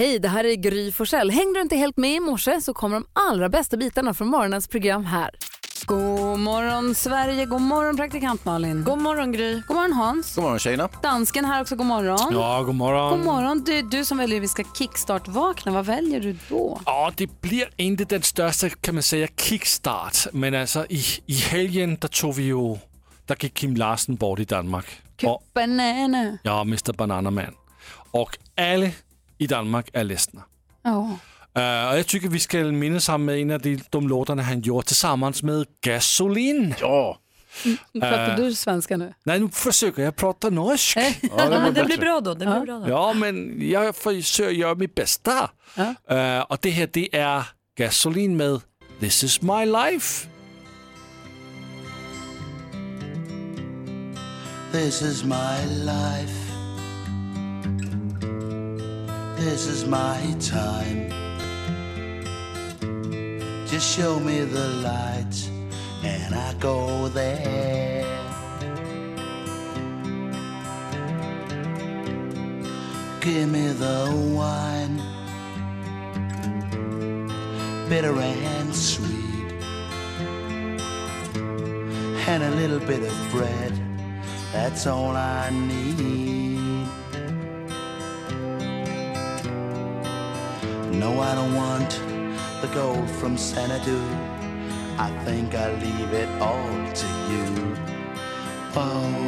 Hej, det här är Gry Forssell. Hängde du inte helt med i morse så kommer de allra bästa bitarna från morgonens program här. God morgon Sverige, god morgon praktikant Malin. God morgon Gry. God morgon Hans. God morgon tjejerna. Dansken här också, god morgon. Ja, god morgon. God morgon. Du, du som väljer att vi ska kickstart-vakna, vad väljer du då? Ja, det blir inte den största kan man säga kickstart, men alltså i, i helgen där tog vi ju, där gick Kim Larsen bort i Danmark. Och, Banana. ja, Mr Bananaman. Och alla i Danmark är ledsna. Ja. Uh, och jag tycker vi ska minnas honom med en av de, de låtarna han gjorde tillsammans med Gasolin. Ja, Pratar du svenska nu? Nej, nu försöker jag prata norsk. ja det Ja, men det blir bra då. Det blir bra då. Ja, men jag försöker göra mitt bästa. Ja. Uh, och det här det är Gasolin med This is my life. This is my life. This is my time. Just show me the light and I go there. Give me the wine, bitter and sweet, and a little bit of bread. That's all I need. No, I don't want the gold from Xanadu. I think I leave it all to you. Oh,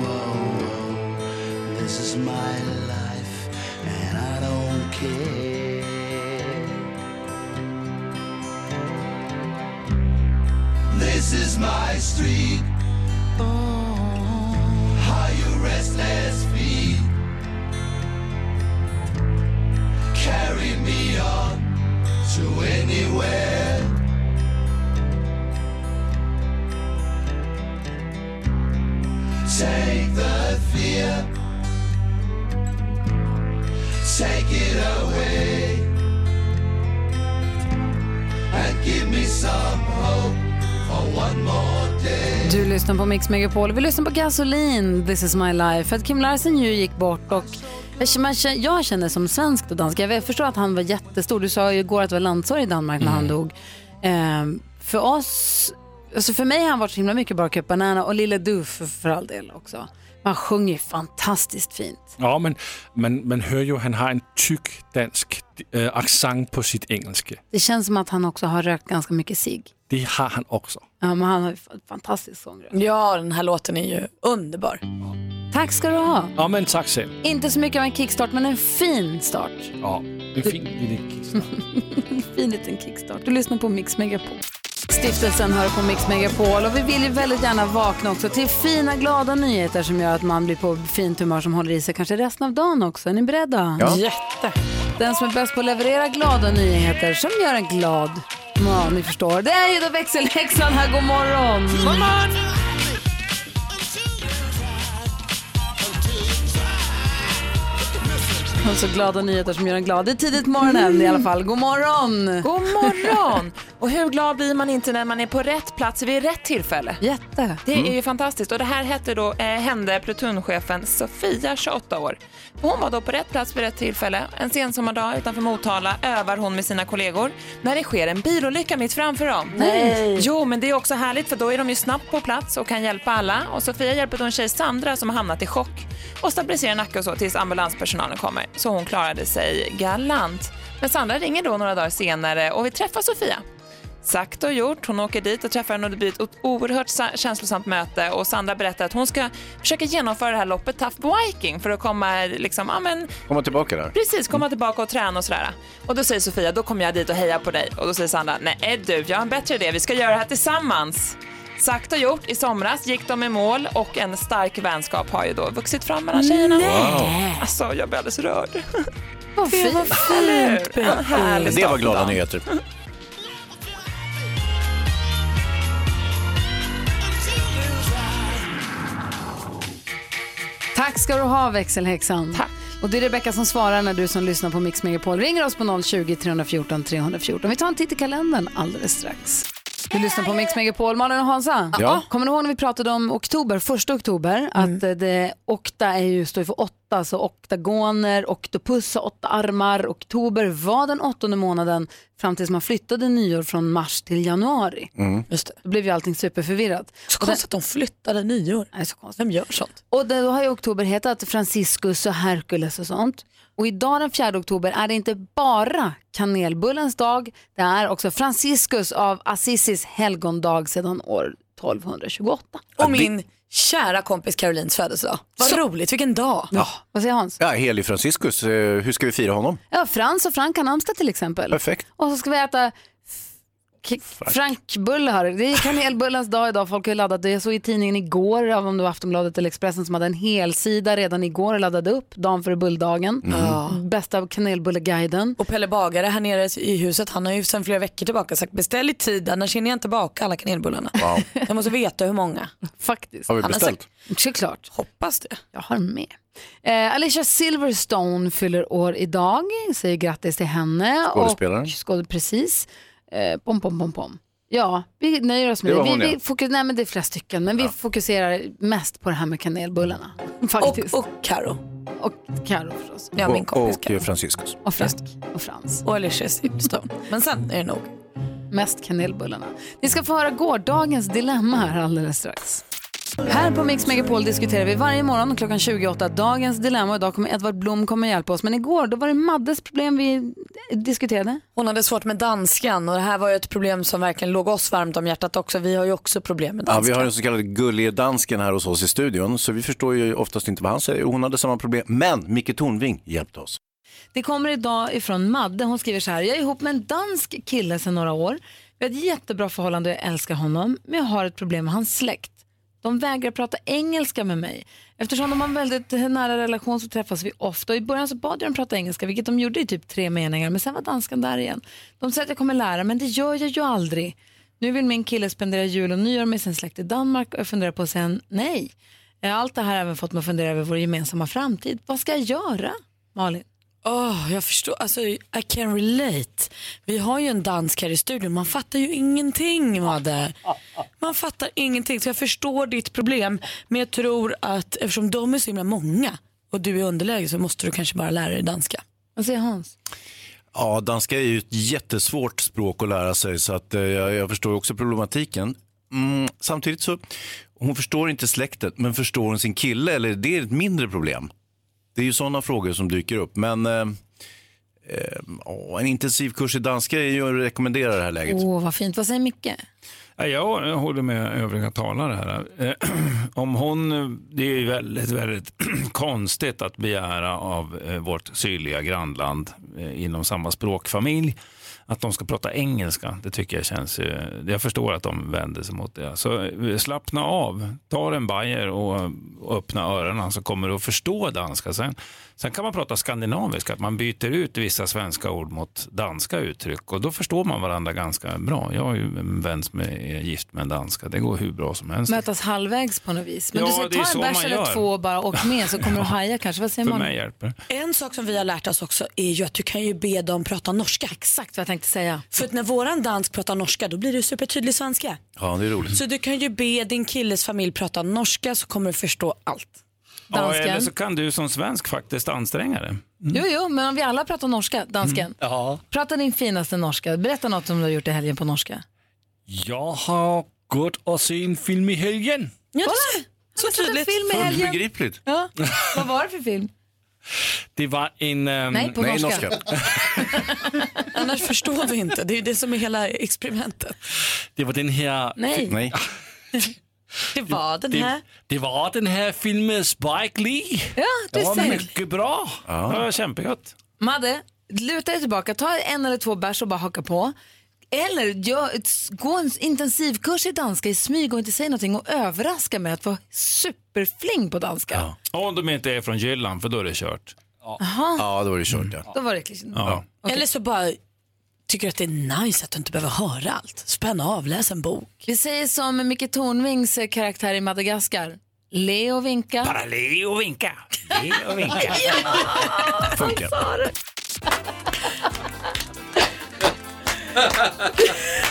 oh, oh, this is my life, and I don't care. This is my street. På Mix Megapol. Vi lyssnar på Gasolin, This is my life. För att Kim Larsen ju gick bort och jag känner- man känner- jag känner som svensk och dansk, jag förstår att han var jättestor. Du sa ju igår att det var landssorg i Danmark när han dog. Ehm, för oss, alltså för mig har han varit så himla mycket bara Cup Banana och Lille Du för, för all del också. Man sjunger ju fantastiskt fint. Ja, men man, man hör ju han har en tyck dansk äh, accent på sitt engelska. Det känns som att han också har rökt ganska mycket cigg. Det har han också. Ja, men han har ju fa- fantastisk sångröst. Ja, den här låten är ju underbar. Tack ska du ha. Ja, men tack själv. Inte så mycket av en kickstart, men en fin start. Ja, en fin liten kickstart. fin liten kickstart. Du lyssnar på Mix Megapol. Stiftelsen hör på Mix Megapol och vi vill ju väldigt gärna vakna också till fina glada nyheter som gör att man blir på fint humör som håller i sig kanske resten av dagen också. Är ni beredda? Ja. Jätte. Den som är bäst på att leverera glada nyheter som gör en glad. Ja, ni förstår. Det är ju då växelhäxan här. God morgon! God morgon! Och så glada nyheter som gör en glad. Det är tidigt morgonen i alla fall. God morgon! God morgon! Och hur glad blir man inte när man är på rätt plats vid rätt tillfälle? Jätte. Det är ju fantastiskt och det här hette då, eh, hände plutonchefen Sofia, 28 år. Hon var då på rätt plats vid rätt tillfälle. En sensommardag utanför Motala övar hon med sina kollegor när det sker en bilolycka mitt framför dem. Nej. Jo, men det är också härligt för då är de ju snabbt på plats och kan hjälpa alla. Och Sofia hjälper då en tjej, Sandra, som har hamnat i chock och stabiliserar nacke och så tills ambulanspersonalen kommer. Så hon klarade sig galant. Men Sandra ringer då några dagar senare och vill träffa Sofia. Sagt och gjort. Hon åker dit och träffar henne och det blir ett oerhört sa- känslosamt möte och Sandra berättar att hon ska försöka genomföra det här loppet Tough Viking för att komma liksom, ja men Komma tillbaka där. Precis, komma tillbaka och träna och sådär. Och då säger Sofia, då kommer jag dit och hejar på dig. Och då säger Sandra, nej du, jag har en bättre idé, vi ska göra det här tillsammans. Sagt och gjort, i somras gick de i mål och en stark vänskap har ju då vuxit fram mellan tjejerna. Alltså, jag blir alldeles rörd. Vad fint. Det var glada nyheter. Tack ska du ha växelhäxan. Tack. Och det är Rebecka som svarar när du som lyssnar på Mix Megapol ringer oss på 020 314 314. Vi tar en titt i kalendern alldeles strax. Du lyssnar på Mix Megapol. Malin och Hansa, Ja. kommer ni ihåg när vi pratade om oktober, första oktober, att eh, det, okta är ju, står för åtta alltså oktagoner, oktopus åtta armar. Oktober var den åttonde månaden fram tills man flyttade nyår från mars till januari. Just det. Då blev ju allting superförvirrat. Så konstigt att de flyttade nyår. Nej, så konstigt. Vem gör sånt? Och då har ju oktober hetat Franciscus och Hercules och sånt. Och idag den 4 oktober är det inte bara kanelbullens dag, det är också Franciscus av Assisis helgondag sedan år 1228. Och min kära kompis Carolines födelsedag. Vad roligt, vilken dag. Vad säger Hans? Ja, helig Franciscus, eh, hur ska vi fira honom? Ja, Frans och Frank har namnsdag till exempel. Perfekt. Och så ska vi äta Har det. Är kanelbullens dag idag. Folk har laddat det. Jag såg i tidningen igår, om det var Aftonbladet eller Expressen, som hade en helsida redan igår och laddade upp dagen före bulldagen. Bästa kanelbulleguiden. Och Pelle Bagare här nere i huset, han har ju sedan flera veckor tillbaka sagt beställ i tid, annars hinner jag inte baka alla kanelbullarna. Wow. Jag måste veta hur många. Faktiskt. Har vi Han har beställt? Såklart. Hoppas det. Jag har med. Eh, Alicia Silverstone fyller år idag. Säger grattis till henne. Skådespelaren. Och skåd, precis. Eh, pom, pom, pom, pom. Ja, vi nöjer oss med Det det. Vi, hon, vi ja. fokus, nej, men det är flera stycken, men vi fokuserar mest på det här med kanelbullarna. Faktiskt. Och, och Karo. Och Karo förstås. Ja, min Och, kompis och Karo. Franciscus. Och Frank och Frans. Och Alicia Silverstone. Men sen är det nog. Mest kanelbullarna. Ni ska få höra gårdagens dilemma här alldeles strax. Här på Mix Megapol diskuterar vi varje morgon klockan 28 dagens dilemma. Idag kommer Edvard Blom kommer hjälpa oss. Men igår då var det Maddes problem vi diskuterade. Hon hade svårt med danskan och det här var ju ett problem som verkligen låg oss varmt om hjärtat också. Vi har ju också problem med Ja, danskan. vi har den så kallade gullige dansken här hos oss i studion, så vi förstår ju oftast inte vad han säger. Hon hade samma problem, men Micke Tornving hjälpte oss. Det kommer idag ifrån Madde. Hon skriver så här. Jag är ihop med en dansk kille sedan några år. Vi har ett jättebra förhållande och jag älskar honom. Men jag har ett problem med hans släkt. De vägrar prata engelska med mig. Eftersom de har en väldigt nära relation så träffas vi ofta. Och I början så bad jag dem prata engelska, vilket de gjorde i typ tre meningar. Men sen var danskan där igen. De säger att jag kommer lära, men det gör jag ju aldrig. Nu vill min kille spendera jul och nyår med sin släkt i Danmark och jag funderar på att säga nej. Allt det här har även fått mig att fundera över vår gemensamma framtid. Vad ska jag göra, Malin? Åh, jag förstår, alltså I can relate. Vi har ju en dansk här i studion, man fattar ju ingenting Madde. Man fattar ingenting, så jag förstår ditt problem. Men jag tror att eftersom de är så himla många och du är underläge så måste du kanske bara lära dig danska. Vad säger Hans? Ja, danska är ju ett jättesvårt språk att lära sig, så att, eh, jag, jag förstår också problematiken. Mm, samtidigt så, hon förstår inte släktet, men förstår hon sin kille, eller det är ett mindre problem? Det är ju sådana frågor som dyker upp, men eh, eh, en intensiv kurs i danska är ju att rekommendera det här läget. Åh, vad fint. Vad säger Micke? Ja, Jag håller med övriga talare här. Eh, Om hon, det är ju väldigt, väldigt konstigt att begära av eh, vårt sydliga grannland eh, inom samma språkfamilj att de ska prata engelska. Det tycker jag känns, jag förstår att de vänder sig mot det. Så eh, slappna av, ta en bajer och öppna öronen så kommer du att förstå danska. Sen, sen kan man prata skandinaviska, att man byter ut vissa svenska ord mot danska uttryck och då förstår man varandra ganska bra. Jag har ju en vän som är gift med en danska, det går hur bra som helst. Mötas halvvägs på något vis. Men Ja, du säger är ta en bärs eller två och bara åk med så kommer du haja kanske. Vad säger För man? mig hjälper. En sak som vi har lärt oss också är ju att du kan ju be dem prata norska. Exakt vad jag tänkte säga. För att när våran dansk pratar norska då blir det supertydlig svenska. Ja, det är roligt. Så du kan ju be din killes familj prata norska så kommer du förstå allt. Ja, Dansken. eller så kan du som svensk faktiskt anstränga dig. Jo, jo, men om vi alla pratar norska, dansken. Ja. Prata din finaste norska. Berätta något som du har gjort i helgen på norska. Jag har gått och sett en film i helgen. Ja, Kolla! så en tydligt. film i helgen. Obegripligt. Ja. Vad var det för film? Det var en... ehm, Nej, på Nej, norska. norska. Annars förstår vi inte. Det är ju det som är hela experimentet. Det var den här... Nej. Nej. Det var den här. Det, det var den här filmen Spike Lee. Ja, du Det var ser. mycket bra. Ja. Det var kämpegott. Madde, luta dig tillbaka, ta en eller två bärs och bara haka på. Eller gör, gå en intensivkurs i danska i smyg och inte säga någonting och överraska med att vara superfling på danska. Om de inte är från Jylland, för då är det kört. Ja, då var det kört. Ja. Då var det liksom- Ja. Eller så bara tycker att det är nice att du inte behöver höra allt. Spänna av, läs en bok. Vi säger som Micke Tornvings eh, karaktär i Madagaskar. Le och vinka. Bara le och vinka. Le och vinka. Funkar.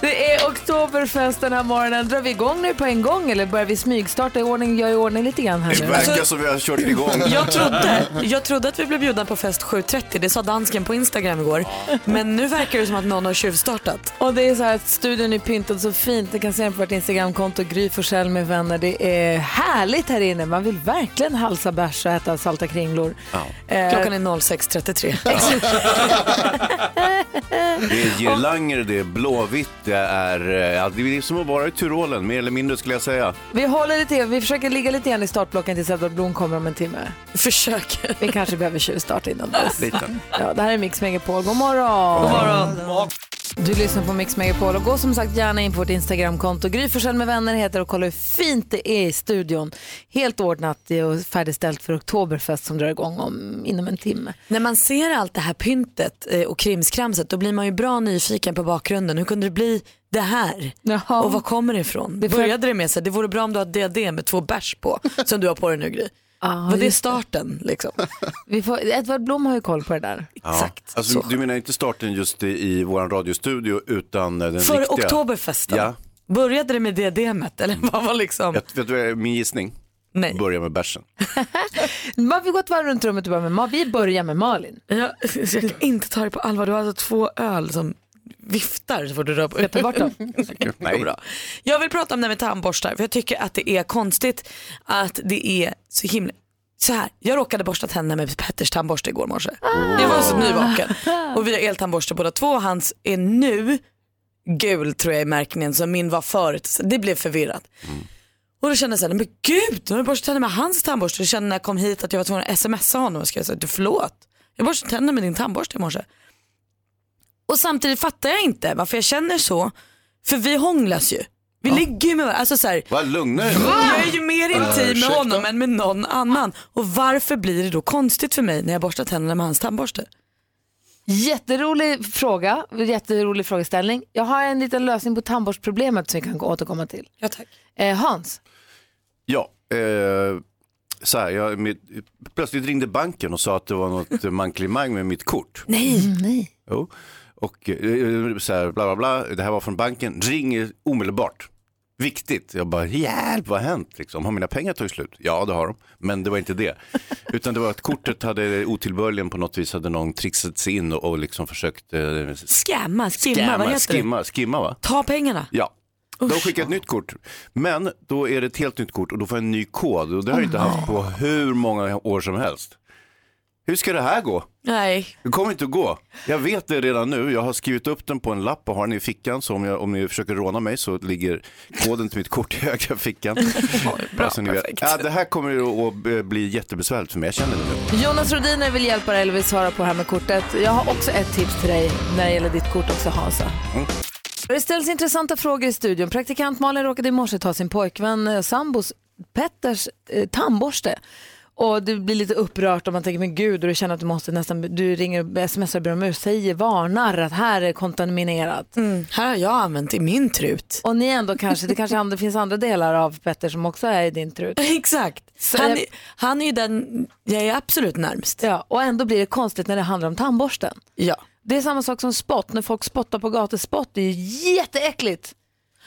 Det är oktober Oktoberfest den här morgonen. Drar vi igång nu på en gång eller börjar vi smygstarta i ordning, gör i ordning lite grann här Det nu? verkar som vi har kört igång. Jag trodde, jag trodde att vi blev bjudna på fest 7.30, det sa dansken på Instagram igår. Men nu verkar det som att någon har tjuvstartat. Och det är så här att studion är pyntad så fint. Ni kan se den på vårt Instagramkonto, Gry Forssell med vänner. Det är härligt här inne. Man vill verkligen halsa bärs och äta salta kringlor. Eh, Klockan är 06.33. Det är girlanger, det är blåvitt, det är, eh, ja, det är som att vara i Tyrolen, mer eller mindre skulle jag säga. vi håller lite, vi försöker ligga lite grann i startblocken tills Edvard Blom kommer om en timme. Försök. Vi kanske behöver tjuvstarta innan dess. Lite. Ja, det här är Mix Megapol. God morgon! God morgon! Du lyssnar på Mix Megapol och gå som sagt gärna in på vårt Instagramkonto. Gry Forssell med vänner heter och kolla hur fint det är i studion. Helt ordnat och färdigställt för Oktoberfest som drar igång om, inom en timme. När man ser allt det här pyntet eh, och krimskramset då blir man ju bra nyfiken på bakgrunden. Hur kunde det bli det här? Jaha. Och var kommer det ifrån? Det för- Började det med här, det vore bra om du har diadem med två bärs på som du har på dig nu Gry. Var det starten liksom? Vi får, Edvard Blom har ju koll på det där. Exakt. Alltså, du menar inte starten just i, i vår radiostudio utan den För riktiga? oktoberfesten? Ja. Började det med diademet eller vad var liksom? Jag, vet du min gissning? Nej. Börja med bärsen. Man vi går ett varv runt rummet och börjar med. Vi börjar med Malin. Jag, jag kan inte ta det på allvar. Du har alltså två öl som viftar så fort du rör på ta bort dem? Nej. Bra. Jag vill prata om det här med tandborstar för jag tycker att det är konstigt att det är så himla så här, jag råkade borsta tänderna med Petters tandborste igår morse. Jag var så nyvaken och vi har eltandborste båda två. Hans är nu gul tror jag är märkningen så min var förut. Så Det blev förvirrat. Och då kände jag såhär, men gud, nu har jag borstat tänderna med hans tandborste. Jag kände när jag kom hit att jag var tvungen att smsa honom och såhär, du förlåt. Jag borstade tänderna med din tandborste i morse. Och samtidigt fattar jag inte varför jag känner så. För vi hånglas ju. Vi ligger ju med varandra. Alltså så här, Vad lugna dig nu. jag är ju mer intim med honom än med någon annan. Och varför blir det då konstigt för mig när jag borstar tänderna med hans tandborste? Jätterolig fråga, jätterolig frågeställning. Jag har en liten lösning på tandborstproblemet som vi kan återkomma till. Ja, tack. Eh, Hans, Ja, eh, så här, jag, mitt, plötsligt ringde banken och sa att det var något manklimang med mitt kort. Nej. nej. Jo. Och eh, så här, bla bla bla, det här var från banken, ring omedelbart. Viktigt. Jag bara, hjälp, vad har hänt? Liksom, har mina pengar tagit slut? Ja, det har de. Men det var inte det. Utan det var att kortet hade otillbörligen på något vis hade någon trixat sig in och, och liksom försökt eh, Scamma, skimma, vad heter det? skimma, skimma va? Ta pengarna. Ja. De skickar ett nytt kort, men då är det ett helt nytt kort och då får jag en ny kod och det har jag inte haft på hur många år som helst. Hur ska det här gå? Nej. Det kommer inte att gå. Jag vet det redan nu. Jag har skrivit upp den på en lapp och har den i fickan. Så om, jag, om ni försöker råna mig så ligger koden till mitt kort i högra fickan. Vet. perfekt. Ja, det här kommer att bli jättebesvärligt för mig. Jag känner det nu. Jonas Rodiner vill hjälpa dig eller vill svara på det här med kortet. Jag har också ett tips till dig när det gäller ditt kort också Hansa. Det ställs intressanta frågor i studion. Praktikant Malin råkade i morse ta sin pojkvän eh, sambos Petters eh, tandborste. Och du blir lite upprört och man tänker men gud och du känner att du måste nästan, du ringer, smsar och ber om ursäkt, säger, varnar att här är kontaminerat. Mm. Här har jag använt i min trut. Och ni ändå kanske, det kanske andra, finns andra delar av Petter som också är i din trut. Exakt. Så Han, jag- är- han är ju den jag är absolut närmst. Ja, och ändå blir det konstigt när det handlar om tandborsten. Ja. Det är samma sak som spott, när folk spottar på gator. Spott är ju jätteäckligt.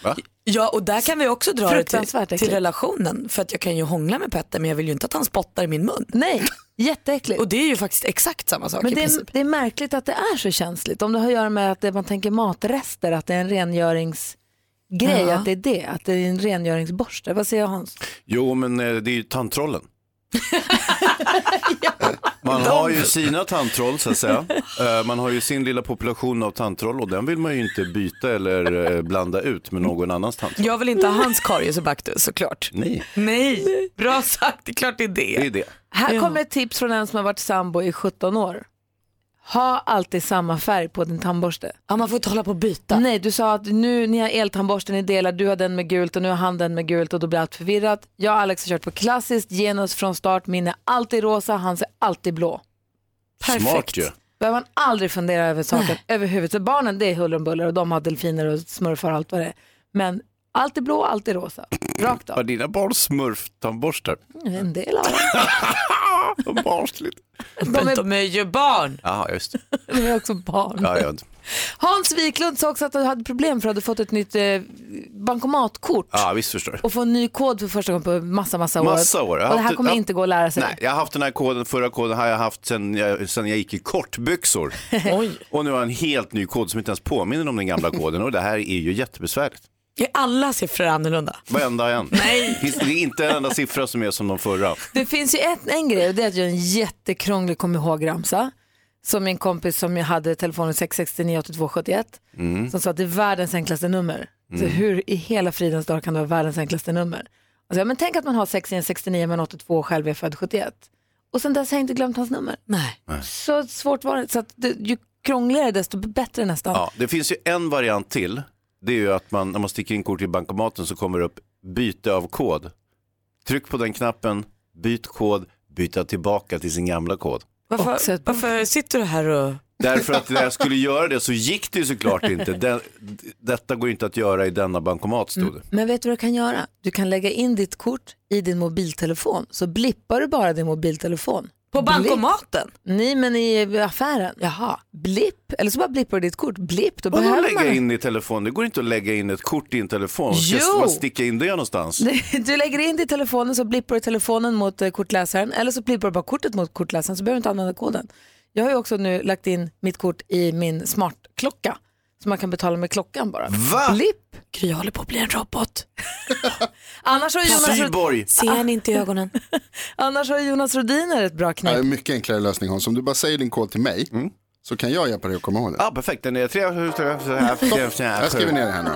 Va? Ja och där kan vi också dra det till, till relationen. För att jag kan ju hångla med Petter men jag vill ju inte att han spottar i min mun. Nej, jätteäckligt. Och det är ju faktiskt exakt samma sak Men i det är, det är märkligt att det är så känsligt. Om det har att göra med att det, man tänker matrester, att det är en rengöringsgrej, Ja. att det är det, att det är en rengöringsborste. Vad säger Hans? Jo, men eh, det är ju tandtrollen. Man har ju sina tandtroll så att säga. Eh, Man har ju sin lilla population av tandtroll och den vill man ju inte byta eller eh, blanda ut med någon annans tandtroll. Jag vill inte ha hans karies och baktus såklart. Nej, Nej, bra sagt. Det är klart det är det. det är det. Här Ja. kommer ett tips från en som har varit sambo i 17 år. Ha alltid samma färg på din tandborste. Ja, man får inte hålla på och byta. Nej, du sa att nu ni har eltandborsten, ni delar, du har den med gult och nu har han den med gult och då blir allt förvirrat. Jag och Alex har kört på klassiskt genus från start, min är alltid rosa, hans är alltid blå. Perfekt. Smart ju. Behöver man aldrig fundera över saken överhuvudtaget. Barnen det är huller om buller och de har delfiner och smurfar och allt vad det är. Men Alltid blå, alltid rosa. Rakt av. Har dina barn smurftandborstar? En del av dem. Barnsligt. Men de är ju barn. Ja, just det. De är också barn. Ja, ja. Hans Wiklund sa också att du hade problem för att du fått ett nytt eh, bankomatkort. ja visst förstår jag. Och få en ny kod för första gången på massa, massa år. Massa år. Jag Och det här kommer ja. inte gå att lära sig. Nej, jag har haft den här koden, förra koden har jag haft sen jag, sen jag gick i kortbyxor. Oj. Och nu har jag en helt ny kod som inte ens påminner om den gamla koden och det här är ju jättebesvärligt. Är alla siffror annorlunda? Varenda en. Nej. Finns det inte en enda siffra som är som de förra. Det finns ju ett, en grej och det är att jag är en jättekrånglig kom ihåg-ramsa. Som min kompis som jag hade telefonen 669 82 71 Mm. som sa att det är världens enklaste nummer. Så hur i hela fridens dag kan det vara världens enklaste nummer? Alltså, ja, men tänk att man har 669 men 82 och själv är född 71. Och sen dess har jag inte glömt hans nummer. Nej. Så svårt var det. Så att det, ju krångligare desto bättre nästan. Ja, det finns ju en variant till. Det är ju att man, när man sticker in kort i bankomaten så kommer det upp byte av kod. Tryck på den knappen, byt kod, byta tillbaka till sin gamla kod. Varför, varför sitter du här och... Därför att när jag skulle göra det så gick det ju såklart inte. Den, detta går inte att göra i denna bankomat stod det. Men vet du vad du kan göra? Du kan lägga in ditt kort i din mobiltelefon så blippar du bara din mobiltelefon. På bankomaten? Nej men i affären. Jaha. Blipp, eller så bara blippar du ditt kort. Blipp, då Vadå behöver lägga man in i telefon? Det går inte att lägga in ett kort i en telefon. Ska Jo. man sticka in det någonstans? Du lägger in det i telefonen så blippar du telefonen mot eh, kortläsaren eller så blippar du bara kortet mot kortläsaren så behöver du inte använda koden. Jag har ju också nu lagt in mitt kort i min smartklocka så man kan betala med klockan bara. Va? Blipp. Gry håller på att bli en robot. Annars har Jonas, Syborg. Ser han inte i ögonen? annars har Jonas Rodiner ett bra Ja, knep. en mycket enklare lösning Hans. Om du bara säger din kod till mig så kan jag hjälpa dig att komma ihåg det. Ja, perfekt. Den är tre, tre, tre, tre, tre, Jag skriver ner det här nu.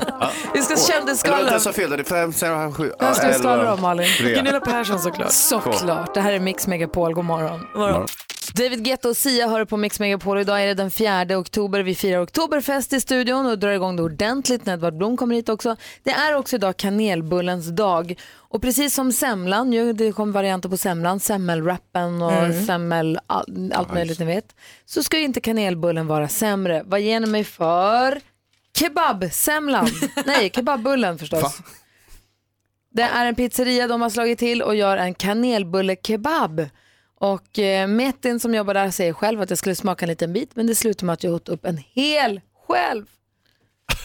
Vi ska Eller kändisskvallra. jag sa fel. Det är fem, sex, sju, Vem ska skvallra om Malin? Gunilla Persson såklart. Såklart. Det här är Mix Megapol. God morgon. David Guetta och Sia hör på Mix Megapol. Idag är det den 4 oktober. Vi firar oktoberfest i studion och drar igång det ordentligt när Edvard Blom kommer hit också. Det är också idag kanelbullens dag. Och precis som semlan, ju, det kom varianter på semlan, semmelwrappen och semmel, all, allt möjligt ni vet. Så ska inte kanelbullen vara sämre. Vad ger ni mig för kebabsemlan? Nej, kebabbullen förstås. Va? Det är en pizzeria de har slagit till och gör en kanelbulle-kebab. Och eh, Metin som jobbar där säger själv att jag skulle smaka en liten bit men det slutar med att jag åt upp en hel själv.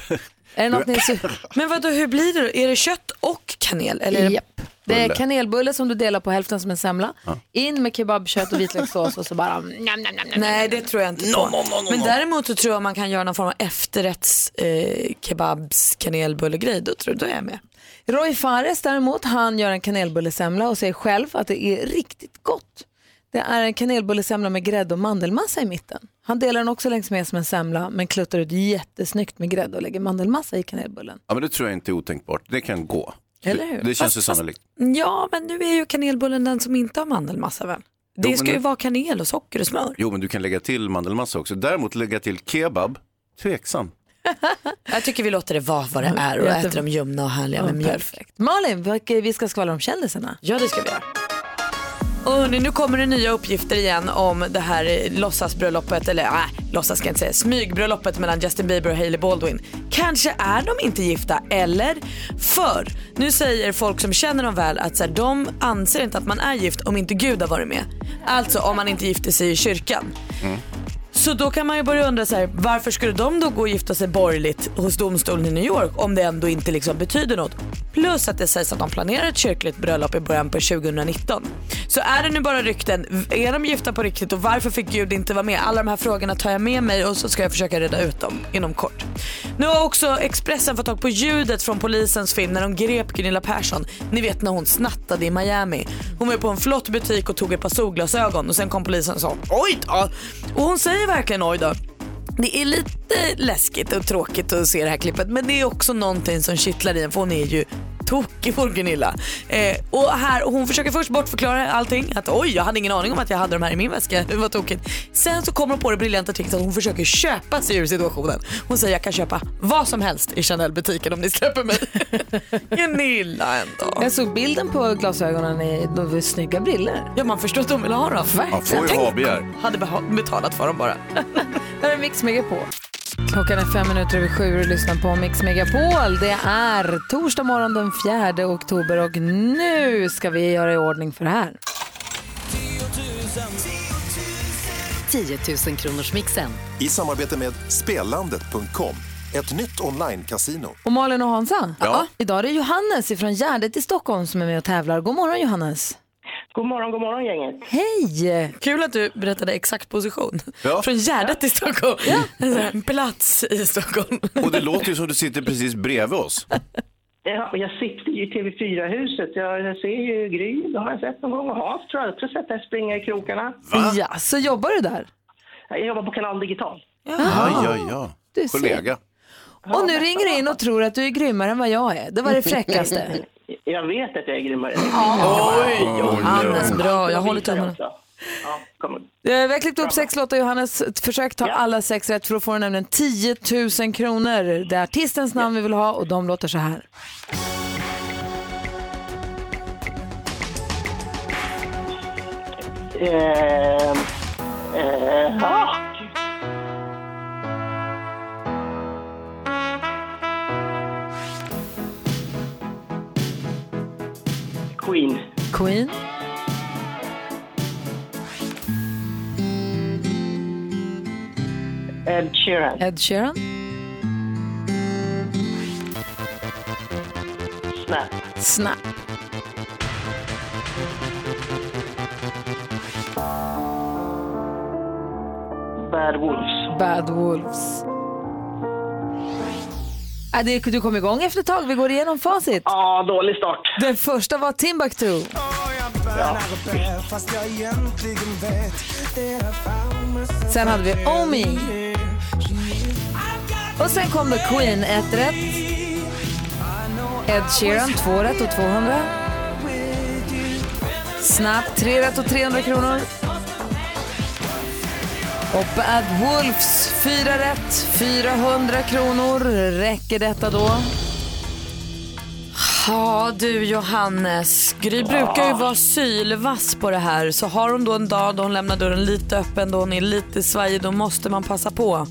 är det något ni är Men vadå, hur blir det då? Är det kött och kanel? Eller är det... Japp. Det är Bulle. kanelbulle som du delar på hälften som en semla. In med kebabkött och vitlökssås och så bara mm, njam, njam, njam, njam. Nej, det tror jag inte på. Men däremot så tror jag man kan göra någon form av efterrätts eh, kebabs kanelbullegrej. Då tror då är jag med. Roy Fares däremot, han gör en kanelbullesemla och säger själv att det är riktigt gott. Det är en kanelbullesemla med grädde och mandelmassa i mitten. Han delar den också längs med som en semla men kluttar ut jättesnyggt med grädde och lägger mandelmassa i kanelbullen. Ja, men det tror jag inte är otänkbart. Det kan gå. Eller hur? Det, det känns ju sannolikt. Ja, men nu är ju kanelbullen den som inte har mandelmassa väl? Det men ska nu- ju vara kanel och socker och smör. Jo, men du kan lägga till mandelmassa också. Däremot lägga till kebab, tveksam. Jag tycker vi låter det vara vad det är och äter dem ljumna och härliga med mjölk. Perfekt. Malin, vi ska skvallra om kändisarna. Ja, det ska vi göra. Och hörni, nu kommer det nya uppgifter igen om det här låtsasbröllopet, eller äh, låtsas ska jag inte säga, smygbröllopet mellan Justin Bieber och Hailey Baldwin. Kanske är de inte gifta, eller? För nu säger folk som känner dem väl att så här, de anser inte att man är gift om inte Gud har varit med. Alltså om man inte gifter sig i kyrkan. Mm. Så då kan man ju börja undra så här, varför skulle de då gå och gifta sig borgerligt hos domstolen i New York om det ändå inte liksom betyder något? Plus att det sägs att de planerar ett kyrkligt bröllop i början på 2019. Så är det nu bara rykten, är de gifta på riktigt och varför fick Gud inte vara med? Alla de här frågorna tar jag med mig och så ska jag försöka reda ut dem inom kort. Nu har också Expressen fått tag på ljudet från polisens film när de grep Gunilla Persson. Ni vet när hon snattade i Miami. Hon var ju på en flott butik och tog ett par solglasögon och sen kom polisen och sa oj då. Och hon säger verkligen oj då. Det är lite läskigt och tråkigt att se det här klippet men det är också någonting som kittlar i en för hon är ju tokig vår Gunilla. Eh, och här, och hon försöker först bortförklara allting. Att oj, jag hade ingen aning om att jag hade de här i min väska. Det var tokigt. Sen så kommer hon på det briljanta tricket att hon försöker köpa sig ur situationen. Hon säger jag kan köpa vad som helst i Chanel-butiken om ni släpper mig. Gunilla ändå. Jag såg bilden på glasögonen i de var snygga briller. Ja man förstår att de vill ha dem. Man får ju Tänk-. Hade betalat för dem bara. Här är Mix Megapol. Klockan är fem minuter över sju och lyssnar på Mix Megapol. Det är torsdag morgon den 4 oktober och nu ska vi göra i ordning för det här. 10 000 kronors mixen. I samarbete med Spelandet.com, ett nytt online-casino. Och Malin och Hansa, Ja. idag är det Johannes från Gärdet i Stockholm som är med och tävlar. God morgon Johannes. God morgon, god morgon gänget. Hej! Kul att du berättade exakt position. Ja. Från Gärdet i Stockholm. Här plats i Stockholm. Och det låter ju som du sitter precis bredvid oss. Ja, jag sitter ju i TV4-huset. Jag, jag ser ju Gry, det har jag sett någon gång. Och Hans tror jag också sett dig springa i krokarna. Ja, så jobbar du där? Jag jobbar på Kanal Digital. Ja, ja, ja. Du ser. Kollega. Och nu ringer du in och tror att du är grymmare än vad jag är. Det var det fräckaste. Jag vet att jag är grymmare. Oj, Johannes, bra. Jag håller tummarna. Ja, kom. Eh, Vi har klippt upp sex låtar Johannes. Försök ta Ja. alla sex rätt för att få nämligen 10 000 kronor. Det är artistens namn vi vill ha och de låter så här. Eh, eh, Sheeran. Ed Sheeran, Snap. Snap, Bad Wolves. Bad Wolves. Äh, det, du kom igång efter ett tag. Vi går igenom facit. Ja, dålig start. Den första var Timbuktu. Sen hade vi Omi. Och sen kom Queen, ett rätt. Ed Sheeran, två rätt och 200. Snap, tre rätt och 300 kronor. Och Bad Wolves, fyra rätt, 400 kronor. Räcker detta då? Ja du Johannes, Gry brukar ju vara sylvass på det här. Så har hon då en dag då hon lämnar dörren lite öppen, då hon är lite svajig, då måste man passa på.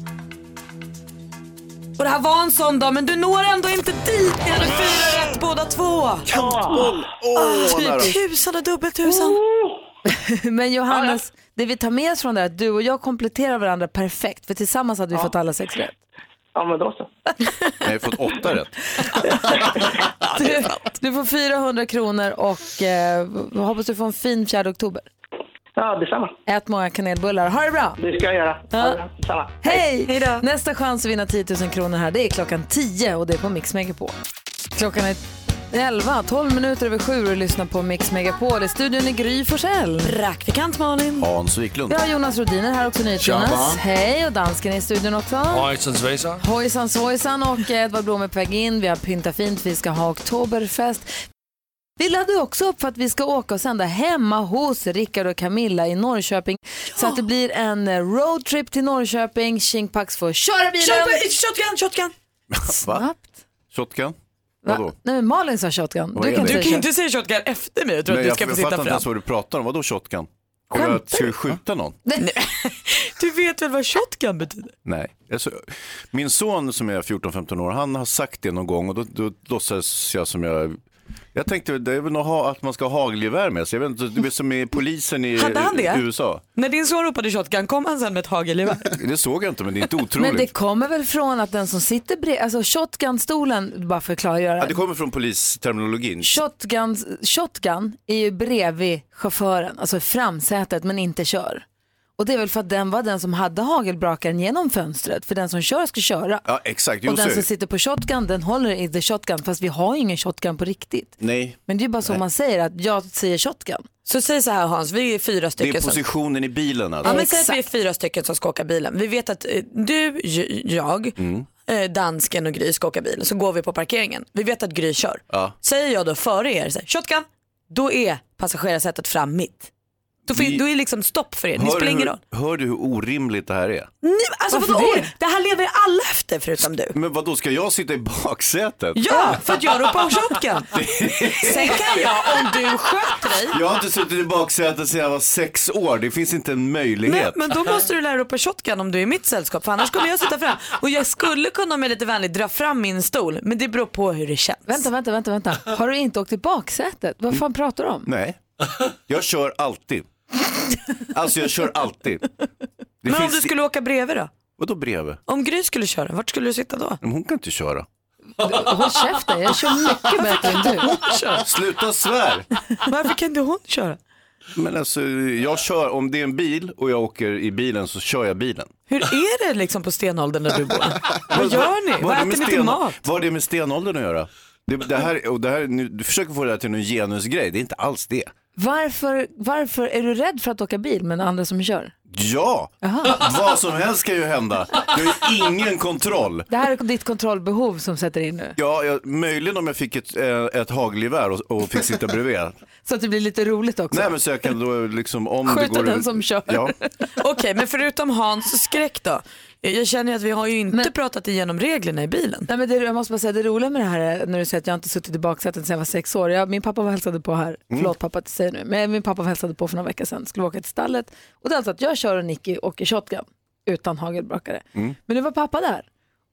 Och det här var en sån dag, men du når ändå inte dit. Ni hade fyra rätt båda två. Åh, nära. Typ tusan och dubbeltusan. Men Johannes, det vi tar med oss från det här, att du och jag kompletterar varandra perfekt. För tillsammans hade vi fått alla sex rätt. Ja, men då så. Jag har fått åtta rätt. Du, du får 400 kronor och eh, hoppas du får en fin 4 oktober. Ja, detsamma. Ät många kanelbullar. Ha det bra! Det ska jag göra. Ja. det bra. Detsamma. Hej! Nästa chans att vinna 10 000 kronor här, det är klockan 10 och det är på Mix Megapol. Klockan är 11, 12 minuter över 7 och lyssnar på Mix Megapol. I studion är Gry Forssell. Praktikant Malin. Hans Wiklund. Vi har Jonas Rodiner här också, NyhetsJonas. Hej, och dansken är i studion också. Hojsan svejsan. Hojsan svojsan och Edvard Blom är på väg in. Vi har pyntat fint, vi ska ha oktoberfest. Vi laddar också upp för att vi ska åka och sända hemma hos Rickard och Camilla i Norrköping. Så att det blir en roadtrip till Norrköping. Shinkpax får köra bilen. Kör, shotgun, shotgun. Snabbt. Shotgun? Va? Vadå? Nej, men Malin sa shotgun. Vad Du kan inte Du kan säga inte säga shotgun efter mig. Jag tror Nej, att du jag, ska få jag sitta fattar inte fram. ens vad du pratar om. Vadå shotgun? Skämtar jag, ska du skjuta någon? Du vet väl vad shotgun betyder? Nej. Alltså, min son som är 14-15 år, han har sagt det någon gång och då, då låtsas jag som jag jag tänkte det är väl ha, att man ska ha hagelgevär med sig. Jag vet inte, det är som i polisen i Hade han det? USA. När din son ropade shotgun, kom han sen med ett hagelgevär? Det såg jag inte men det är inte otroligt. Men det kommer väl från att den som sitter bredvid, alltså shotgun-stolen, bara för att klargöra. ja, det kommer från polisterminologin. Shotgun, shotgun är ju bredvid chauffören, alltså framsätet men inte kör. Och det är väl för att den var den som hade hagelbrakaren genom fönstret, för den som kör ska köra. Ja exakt, jo, och den är som det. sitter på shotgun, den håller i the shotgun, fast vi har ju ingen shotgun på riktigt. Nej, Men det är ju bara så man säger, att jag säger shotgun. Så säg så här Hans, vi är fyra det stycken. är som- positionen i bilen alltså. Ja, men säg att vi är fyra stycken som ska åka bilen. Vi vet att eh, du, jag, Mm. eh, dansken och Gry ska åka bilen. Så går vi på parkeringen. Vi vet att Gry kör. Ja. Säger jag då före er, så här, shotgun, då är passagerarsätet fram mitt. Då, fin- Vi- då är det liksom stopp för er, ni Hör spelar du, ingen roll. hur, hör du hur orimligt det här är? Nej, alltså, Varför vadå? det? det här lever alla efter förutom du. Men vad då ska jag sitta i baksätet? Ja, för att jag ropar shotgun. Sen kan jag, om du sköter dig, Jag har inte suttit i baksätet sedan jag var sex år. Det finns inte en Nej, möjlighet. men då måste du lära dig ropa shotgun om du är i mitt sällskap för annars kommer jag sitta fram. Och jag skulle kunna är lite vänlig dra fram min stol men det beror på hur det känns. Vänta, vänta, vänta, vänta. Har du inte åkt i baksätet? Vad fan pratar du om? Nej, jag kör alltid. Alltså jag kör alltid. Det Men om finns... du skulle åka bredvid då? Vadå bredvid? Om Gry skulle köra, vart skulle du sitta då? Men hon kan inte köra. Håll käften, jag kör mycket bättre än du. Sluta svär! Varför kan inte hon köra? Men alltså, jag kör, om det är en bil och jag åker i bilen så kör jag bilen. Hur är det liksom på stenåldern där du bor? Vad gör ni? Vad har det äter med ni till sten- mat? Vad har det med stenåldern att göra? Det, det här, och det här, nu, du försöker få det här till någon genusgrej, det är inte alls det. Varför, varför är du rädd för att åka bil med andra som kör? Ja, vad som helst kan ju hända. Jag har ingen kontroll. Det här är ditt kontrollbehov som sätter in nu. Ja, jag, möjligen om jag fick ett, eh, ett hagelgevär och, och fick sitta bredvid. Så att det blir lite roligt också. Nej men så jag kan då liksom om Skjuta det går... den som kör. Ja. Okej, men förutom Hans skräck då? Jag känner ju att vi har ju inte pratat igenom reglerna i bilen. Nej, men det, jag måste bara säga, det roliga med det här är när du säger att jag inte suttit i baksätet sedan jag var sex år. Jag, min pappa var hälsade på här, förlåt pappa att jag säger nu, men min pappa var hälsade på för några veckor sedan, skulle åka till stallet. Och det är alltså att jag kör och Nicky åker shotgun utan hagelbrakare. Men nu var pappa där.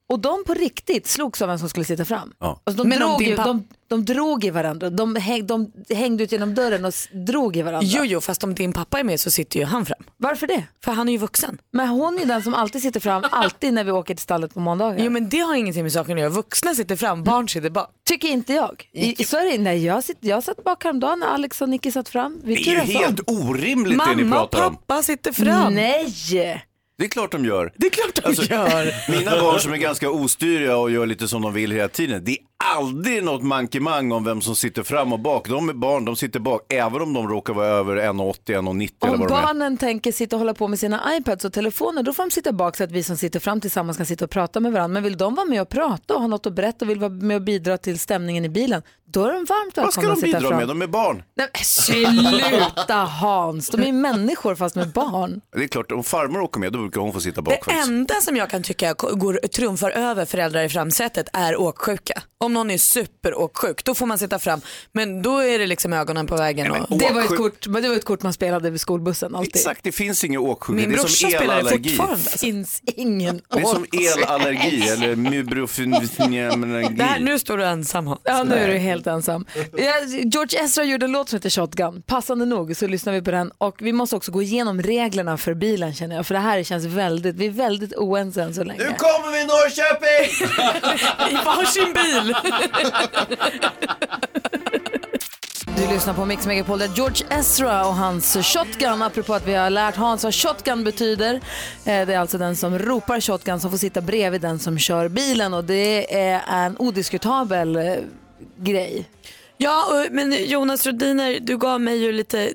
Och de på riktigt slogs av vem som skulle sitta fram. Ja. Alltså, de, Men om drog din ju, de, de drog i varandra, de, häng, de hängde ut genom dörren och drog i varandra. Jo, jo, fast om din pappa är med så sitter ju han fram. Varför det? För han är ju vuxen. Men hon är den som alltid sitter fram, alltid när vi åker till stallet på måndagar. Jo, men det har ingenting med saken att göra. Vuxna sitter fram, barn sitter bak. Tycker inte jag. I, så är det, nej, jag, sitt, jag satt bak häromdagen när Alex och Nicky satt fram. Vi Det är ju turas om. helt orimligt det ni Mamma och pratar om. pappa sitter fram. Nej! Det är klart de gör. Det är klart de Alltså, gör. Mina barn som är ganska ostyriga och gör lite som de vill hela tiden. Det aldrig något mankemang om vem som sitter fram och bak. De är barn, de sitter bak, även om de råkar vara över 1,80, 1,90 eller Om vad de är. barnen tänker sitta och hålla på med sina iPads och telefoner då får de sitta bak så att vi som sitter fram tillsammans kan sitta och prata med varandra. Men vill de vara med och prata och ha något att berätta och vill vara med och bidra till stämningen i bilen då är de varmt Vad ska välkomna de att sitta bidra fram. med? De är barn. Nej, men sluta Hans, de är människor fast med barn. Det är klart, om farmor åker med då brukar hon få sitta bak Det faktiskt. enda som jag kan tycka går, trumfar över föräldrar i framsätet är åksjuka. Om någon är superåksjuk då får man sitta fram. Men då är det liksom ögonen på vägen. Och... Det var, ett kort, men det var ett kort man spelade vid skolbussen alltid. Exakt, det finns ingen åksjuka. Min brorsa spelar det fortfarande. Det finns ingen Det är som elallergi eller mubrofyniamallergi. nu står du ensam Hans. Ja, nu är du helt ensam. George Ezra gjorde en låt som heter Shotgun. Passande nog så lyssnar vi på den. Och vi måste också gå igenom reglerna för bilen känner jag. För det här känns väldigt, vi är väldigt oense än så länge. Nu kommer vi Norrköping! I varsin bil. Du lyssnar på Mix Megapol där George Ezra och hans shotgun, apropå att vi har lärt Hans vad shotgun betyder. Eh, det är alltså den som ropar shotgun som får sitta bredvid den som kör bilen och det är en odiskutabel eh, grej. Ja, men Jonas Rodiner, du gav mig ju lite,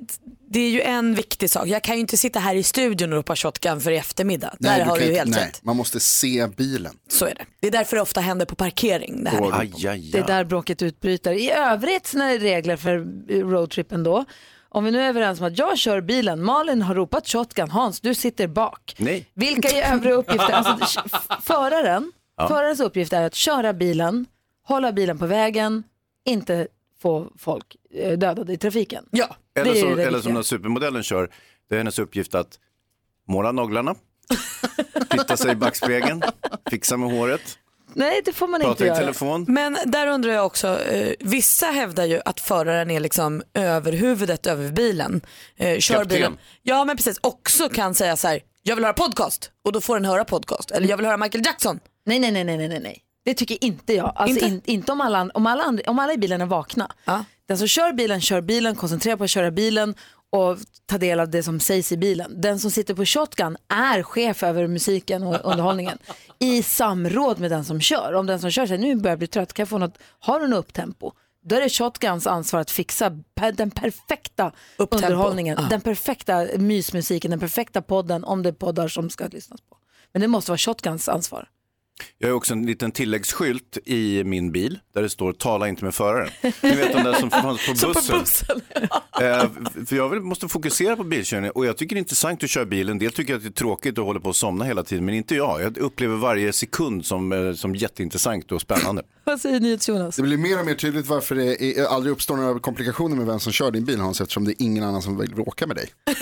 det är ju en viktig sak. Jag kan ju inte sitta här i studion och ropa shotgun för i eftermiddag. Där du har kan du ju inte- helt nej, rätt. Man måste se bilen. Så är det. Det är därför det ofta händer på parkering. Det här. Och- Aj, aj, Det är aj. där bråket utbryter. I övrigt när det är regler för roadtrippen då. Om vi nu är överens om att jag kör bilen, Malin har ropat shotgun, Hans du sitter bak. Nej. Vilka är övriga uppgifter? Alltså, föraren, förarens uppgift är att köra bilen, hålla bilen på vägen, inte få folk dödade i trafiken. Ja. Eller, så, eller som när supermodellen kör, det är hennes uppgift att måla naglarna, titta sig i backspegeln, fixa med håret, Nej, det får man inte prata i göra. telefon. Men där undrar jag också, eh, vissa hävdar ju att föraren är liksom överhuvudet över bilen. Eh, kör Kapten. bilen. Ja men precis, också kan säga så här, jag vill höra podcast och då får den höra podcast. Eller jag vill höra Michael Jackson. Nej, nej, nej, nej, nej, nej. Det tycker inte jag. Alltså, Inte? In, inte om alla, om, alla andra, om alla i bilen är vakna. Ja. Den som kör bilen kör bilen, koncentrerar på att köra bilen och ta del av det som sägs i bilen. Den som sitter på shotgun är chef över musiken och underhållningen i samråd med den som kör. Om den som kör säger nu börjar jag bli trött, kan jag få något, har du något upptempo? Då är det shotguns ansvar att fixa den perfekta Upptempo. underhållningen, Ja. den perfekta mysmusiken, den perfekta podden om det är poddar som ska lyssnas på. Men det måste vara shotguns ansvar. Jag har också en liten tilläggsskylt i min bil där det står tala inte med föraren. Ni vet de där som fanns på Som på bussen. bussen. Eh, för jag vill- måste fokusera på bilkörning och jag tycker det är intressant att köra bil. En del tycker att det är tråkigt och håller på att somna hela tiden, men inte jag. Jag upplever varje sekund som, eh, som jätteintressant och spännande. Vad säger NyhetsJonas? Det blir mer och mer tydligt varför det är, aldrig uppstår några komplikationer med vem som kör din bil Hans, eftersom det är ingen annan som vill bråka med dig.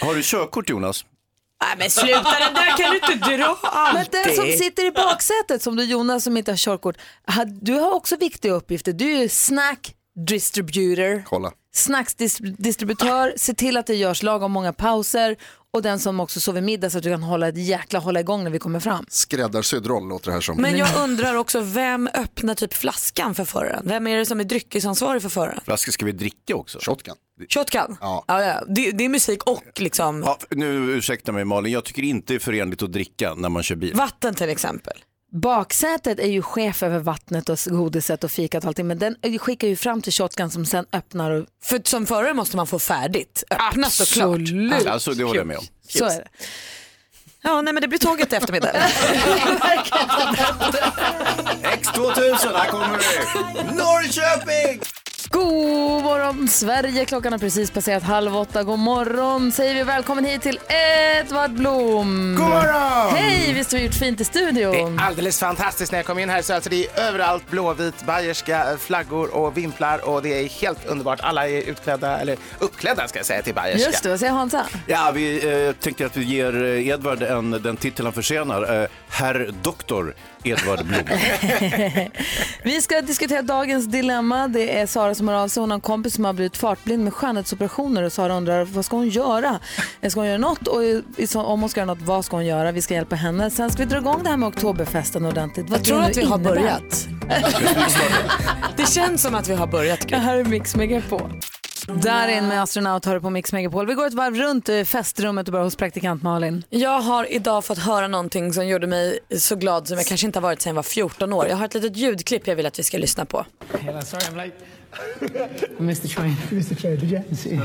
Har du körkort Jonas? Nej men sluta, det där kan du inte dra Men alltid. den som sitter i baksätet som du Jonas som inte har körkort, du har också viktiga uppgifter. Du är snack distributor, Kolla. Snacksdistributör, se till att det görs lagom många pauser och den som också sover middag så att du kan hålla ett jäkla hålla igång när vi kommer fram. Skräddarsydd roll låter det här som. Men jag undrar också, vem öppnar typ flaskan för föraren? Vem är det som är dryckesansvarig för föraren? Flaskor ska vi dricka också? Shotgun. Shotgun? Ja. Ja, ja. Det, det är musik och liksom Ja, nu ursäkta mig Malin, jag tycker inte det är förenligt att dricka när man kör bil. vatten till exempel. Baksätet är ju chef över vattnet och godiset och fikat och allting men den skickar ju fram till shotgun som sen öppnar och För som förare måste man få färdigt, öppnat såklart. Absolut. Alltså det håller jag med om. så är det. Ja, nej men det blir tåget i eftermiddag. X2000, här kommer vi! Norrköping! God morgon Sverige, klockan har precis passerat halv åtta. God morgon säger vi välkommen hit till Edvard Blom. God morgon! Hej, visst har vi gjort fint i Det studion? är alldeles fantastiskt när jag kom in här så alltså det är överallt blåvit, bayerska flaggor och vimplar och det är helt underbart. Alla är utklädda, eller uppklädda ska jag säga till bayerska. Just det, vad säger Hansa? Ja, vi eh, tänkte att vi ger eh, Edvard en, den titel han förtjänar. Eh, Herr Doktor Edvard Blom. Vi ska diskutera dagens dilemma. Det är Sara som har av sig. Hon har en kompis som har blivit fartblind med skönhetsoperationer och Sara undrar vad ska hon göra? Ska hon göra något? Och så- om hon ska göra något, vad ska hon göra? Vi ska hjälpa henne. Sen ska vi dra igång det här med oktoberfesten ordentligt. Vad Jag tror att vi har innebär. börjat. Det känns som att vi har börjat. Det här är Mix Megapol. Där in med astronaut hör på Mix Megapol. Vi går ett varv runt festrummet och börjar hos praktikant Malin. Jag har idag fått höra någonting som gjorde mig så glad som jag kanske inte har varit sedan jag var 14 år. Jag har ett litet ljudklipp jag vill att vi ska lyssna på. Hello, sorry I'm late. I missed the train. You missed the train, did you? See.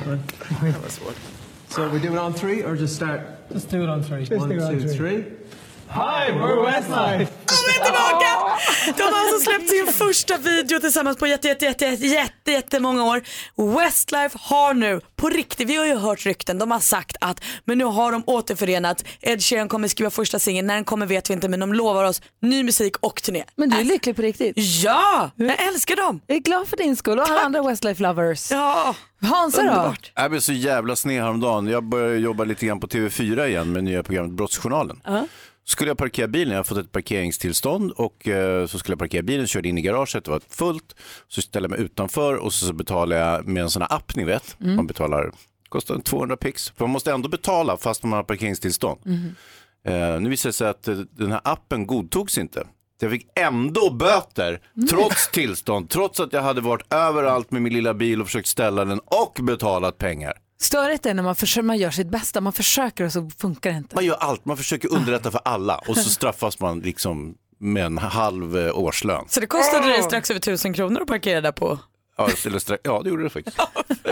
So we do it on three or just start? Just do it on three. One, do it on two, three. three. Hi, we're Westlife. De är tillbaka! De har alltså släppt sin första video tillsammans på jätte, jätte, jätte, jätte, jätte, jättemånga år. Westlife har nu, på riktigt, vi har ju hört rykten, de har sagt att men nu har de återförenat. Ed Sheeran kommer skriva första singeln, när den kommer vet vi inte men de lovar oss ny musik och turné. Men du är lycklig på riktigt? Ja, jag älskar dem. Jag är glad för din skull och alla andra Westlife lovers. Ja, Hansa då? Jag blev så jävla sned häromdagen. Jag började jobba lite grann på TV4 igen med nya programmet Brottsjournalen. Skulle jag parkera bilen, jag har fått ett parkeringstillstånd och eh, så skulle jag parkera bilen, körde in i garaget, det var fullt. Så ställde jag mig utanför och så, så betalade jag med en sån här app ni vet. Man betalar, kostar 200 pix. För man måste ändå betala fast man har parkeringstillstånd. Eh, nu visade det sig att eh, den här appen godtogs inte. Jag fick ändå böter trots tillstånd, trots att jag hade varit överallt med min lilla bil och försökt ställa den och betalat pengar. Störigt är när man, försöker, man gör sitt bästa, man försöker och så funkar det inte. Man gör allt, man försöker underlätta för alla och så straffas man liksom med en halv eh, årslön. Så det kostade dig strax över tusen kronor att parkera där på? Ja, strax, ja det gjorde det faktiskt.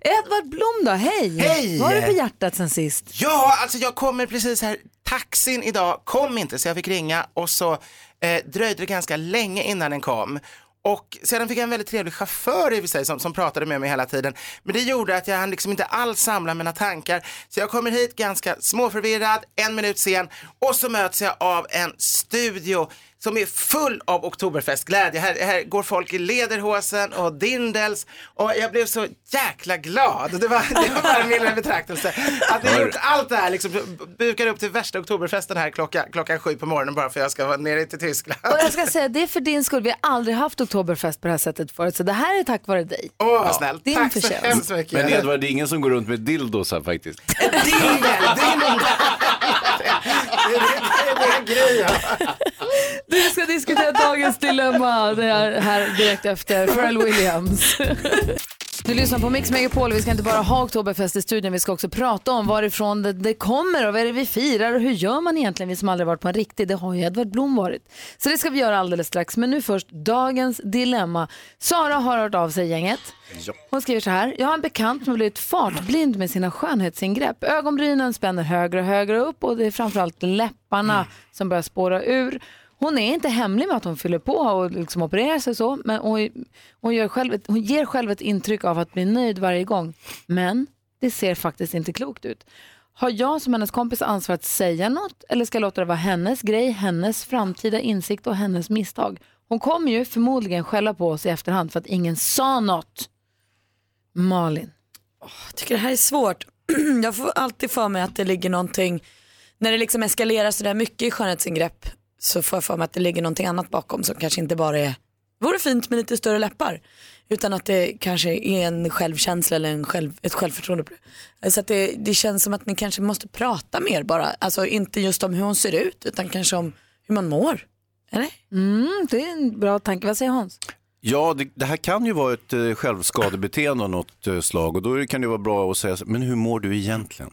Edvard Blom då, hej! Hej! Vad har du på hjärtat sen sist? Ja, alltså jag kommer precis här. Taxin idag kom inte så jag fick ringa och så eh, dröjde det ganska länge innan den kom. Och sedan fick jag en väldigt trevlig chaufför i och för sig som, som pratade med mig hela tiden. Men det gjorde att jag hann liksom inte alls samla mina tankar. Så jag kommer hit ganska småförvirrad, en minut sen och så möts jag av en studio som är full av oktoberfestglädje. Här, här går folk i lederhosen och dindels och jag blev så jäkla glad. Det var, det var bara min betraktelse. Att ni har gjort allt det här, liksom, bukar upp till värsta oktoberfesten här klockan, klockan sju på morgonen bara för att jag ska vara nere till Tyskland. Och jag ska säga, det är för din skull. Vi har aldrig haft oktoberfest på det här sättet förut, så det här är tack vare dig. Åh, vad snällt. Din Tack så förtjänst. hemskt mycket. Men Edvard, det är ingen som går runt med dildos här faktiskt. Dindel, dindel. Det är det, det, är grejen. Du ska diskutera dagens dilemma. Det är här direkt efter Pharrell Williams. Du lyssnar på Mix Megapol. Vi ska inte bara ha Oktoberfest i studion, vi ska också prata om varifrån det, det kommer och vad är det vi firar och hur gör man egentligen, vi som aldrig varit på en riktig, det har ju Edvard Blom varit. Så det ska vi göra alldeles strax, men nu först dagens dilemma. Sara har hört av sig gänget. Hon skriver så här, jag har en bekant som blivit fartblind med sina skönhetsingrepp. Ögonbrynen spänner högre och högre upp och det är framförallt läpparna som börjar spåra ur. Hon är inte hemlig med att hon fyller på och liksom opererar sig så, men hon, hon, gör själv ett, hon ger själv ett intryck av att bli nöjd varje gång. Men det ser faktiskt inte klokt ut. Har jag som hennes kompis ansvar att säga något eller ska jag låta det vara hennes grej, hennes framtida insikt och hennes misstag? Hon kommer ju förmodligen skälla på oss i efterhand för att ingen sa något. Malin. Jag tycker det här är svårt. Jag får alltid för mig att det ligger någonting, när det liksom eskalerar sådär mycket i skönhetsingrepp så får jag för mig att det ligger någonting annat bakom som kanske inte bara är, vore fint med lite större läppar. Utan att det kanske är en självkänsla eller en själv, ett självförtroende. Så att det, det känns som att ni kanske måste prata mer bara. Alltså inte just om hur hon ser ut utan kanske om hur man mår. Eller? Mm, det är en bra tanke. Vad säger Hans? Ja, det, det här kan ju vara ett eh, självskadebeteende av något eh, slag och då kan det vara bra att säga men hur mår du egentligen?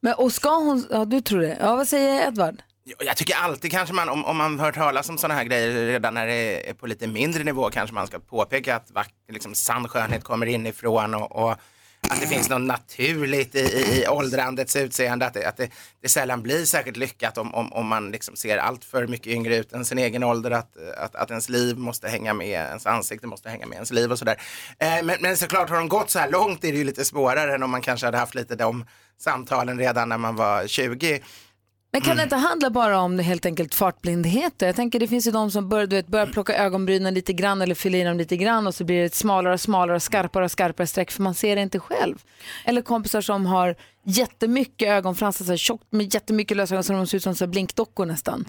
Men, och ska hon, ja du tror det. Ja, vad säger Edvard? Jag tycker alltid kanske man, om, om man hör talas om sådana här grejer redan när det är på lite mindre nivå kanske man ska påpeka att vack, liksom, sann skönhet kommer inifrån och, och att det finns något naturligt i, i, i åldrandets utseende, att, det, att det, det sällan blir särskilt lyckat om, om, om man liksom ser allt för mycket yngre ut än sin egen ålder, att, att, att ens liv måste hänga med, ens ansikte måste hänga med ens liv och sådär. Eh, men, men såklart har de gått så här långt är det ju lite svårare än om man kanske hade haft lite de samtalen redan när man var 20. Men kan det inte handla bara om helt enkelt fartblindhet? Jag tänker det finns ju de som börjar, du vet, börjar plocka ögonbrynen lite grann eller fylla i dem lite grann och så blir det ett smalare och smalare och skarpare och skarpare streck för man ser det inte själv. Eller kompisar som har jättemycket ögonfransar, så här tjockt med jättemycket lösögon så de ser ut som så blinkdockor nästan.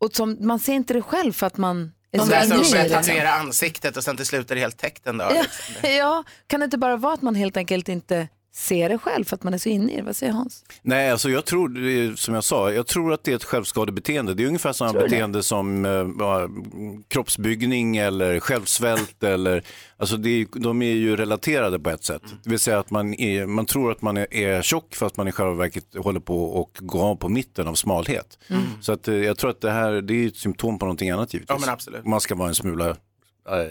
Och som, man ser inte det själv för att man De inne i börjar tatuera ansiktet och sen till slut är det helt täckt en dag. Ja, Liksom. ja, kan det inte bara vara att man helt enkelt inte ser det själv för att man är så inne i det? Vad säger Hans? Nej, alltså jag tror, som jag sa, jag tror att det är ett självskadebeteende. Det är ungefär samma det? beteende som ja, kroppsbyggning eller självsvält. eller, alltså det de är ju relaterade på ett sätt. Det vill säga att man, är, man tror att man är, är tjock fast man i själva verket håller på och går av på mitten av smalhet. Mm. Så att, eh, jag tror att det här det är ett symptom på någonting annat givetvis. Ja, men absolut. Man ska vara en smula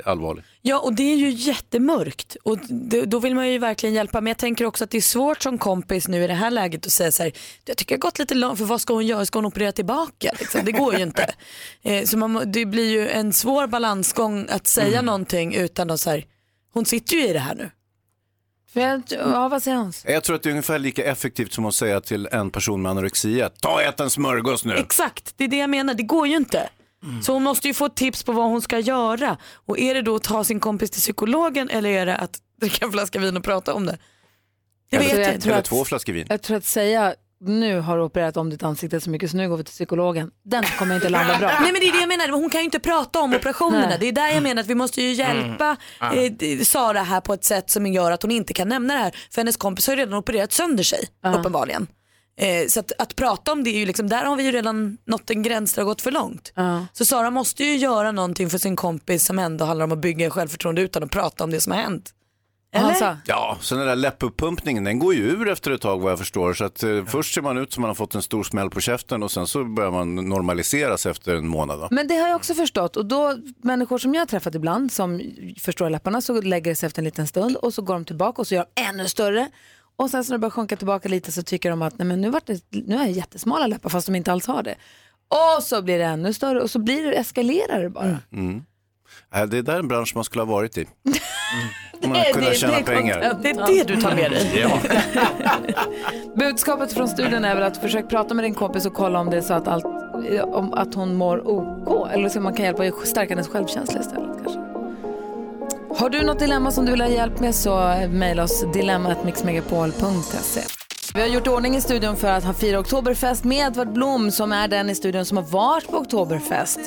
allvarlig. Ja och det är ju jättemörkt och det, då vill man ju verkligen hjälpa. Men jag tänker också att det är svårt som kompis nu i det här läget att säga så här, jag tycker jag har gått lite långt för vad ska hon göra, ska hon operera tillbaka? Liksom? Det går ju inte. Eh, så man, det blir ju en svår balansgång att säga någonting utan att så här, hon sitter ju i det här nu. För jag, ja, vad säger Hans? Jag tror att det är ungefär lika effektivt som att säga till en person med anorexia, ta och ät en smörgås nu. Exakt, det är det jag menar, det går ju inte. Så hon måste ju få tips på vad hon ska göra. Och är det då att ta sin kompis till psykologen eller är det att dricka en flaska vin och prata om det? Det Eller- vet jag jag tror Eller att- två flaskor vin. Jag tror att säga nu har du opererat om ditt ansikte så mycket så nu går vi till psykologen. Den kommer inte landa bra. Nej men det är det jag menar, hon kan ju inte prata om operationerna. Nej. Det är där jag menar att vi måste ju hjälpa Mm. eh, Sara här på ett sätt som gör att hon inte kan nämna det här. För hennes kompis har ju redan opererat sönder sig uppenbarligen. Eh, så att, att prata om det är ju liksom, där har vi ju redan nått en gräns där det har gått för långt. Så Sara måste ju göra någonting för sin kompis som ändå handlar om att bygga självförtroende utan att prata om det som har hänt. Eller? Ja, sen den där läppuppumpningen, den går ju ur efter ett tag vad jag förstår. Så att eh, först ser man ut som man har fått en stor smäll på käften och sen så börjar man normaliseras efter en månad. Va? Men det har jag också förstått och då människor som jag har träffat ibland som förstår läpparna så lägger det sig efter en liten stund och så går de tillbaka och så gör de ännu större. Och sen så när det börjar sjunka tillbaka lite så tycker de att nej men nu, vart det, nu har jag jättesmala läppar fast de inte alls har det. Och så blir det ännu större och så blir det, eskalerar det bara. Mm. Äh, Det är där en bransch man skulle ha varit i. Man Det är kunde det- tjäna det pengar. Det är det du tar med dig. Ja. Budskapet från studion är väl att försök prata med din kompis och kolla om det är så att, allt, om att hon mår OK eller så man kan hjälpa att stärka hennes självkänsla istället kanske. Har du något dilemma som du vill ha hjälp med så mejla oss dilemmatmixmegapol.se. Vi har gjort ordning i studion för att ha fira Oktoberfest med Edvard Blom som är den i studion som har varit på Oktoberfest.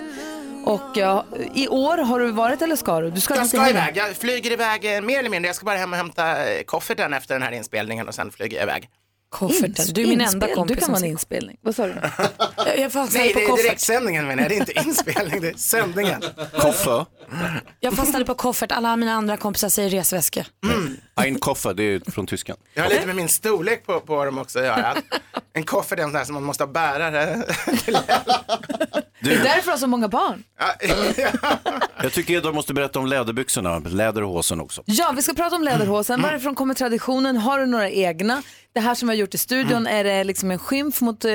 Och ja, i år har du varit eller ska du? Du ska Jag ska hem. iväg, jag flyger iväg eh, mer eller mindre. Jag ska bara hem och hämta eh, kofferten efter den här inspelningen och sen flyger jag iväg. Kofferten. Du är min enda Inspel- kompis Du kan vara en inspelning. Vad sa du? Jag, jag fastnade Nej, på det är koffert. direktsändningen menar jag. Det är inte inspelning, det är sändningen. Koffer. Jag fastnade på koffert. Alla mina andra kompisar säger resväska. Ein Koffer, det är från tyskan. Jag har lite med min storlek på, på dem också att göra. En koffert är en sån här som man måste ha bärare. Det är därför du har så många barn. Jag tycker Edvard måste berätta om läderbyxorna, läderhosen också. Ja, vi ska prata om läderhosen. Varifrån kommer traditionen? Har du några egna? Det här som vi har gjort i studion, är det liksom en skymf mot eh,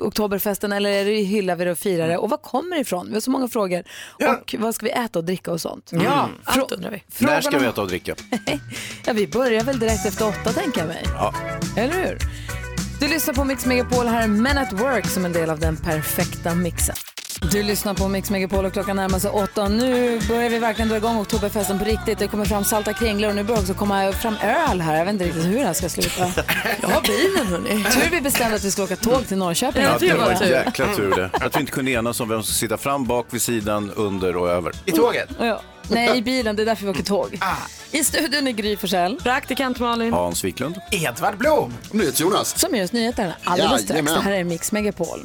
oktoberfesten eller är det hyllar vi det och firar det? Och var kommer det ifrån? Vi har så många frågor. Och vad ska vi äta och dricka och sånt? Ja, Mm. allt undrar vi. När Frågan ska vi äta och dricka? Ja, vi börjar väl direkt efter åtta tänker jag mig. Ja. Eller hur? Du lyssnar på Mix Megapol. Här är Men at Work som en del av den perfekta mixen. Du lyssnar på Mix Megapol och klockan närmar sig åtta. Nu börjar vi verkligen dra igång oktoberfesten på riktigt. Det kommer fram salta kringlor och nu börjar också komma fram öl här. Jag vet inte riktigt hur det här ska sluta. Jag har bilen hörni. Tur vi bestämde att vi skulle åka tåg till Norrköping. Ja, det var en jäkla tur det. Att vi inte kunde enas om vem som ska sitta fram, bak, vid sidan, under och över. I tåget? Ja. Nej, i bilen. Det är därför vi åker tåg. I studion är Gry Forssell. Praktikant Malin. Hans Wiklund. Edvard Blom. NyhetsJonas. Som ger oss nyheterna alldeles strax. Jajamän. Det här är Mix Megapol.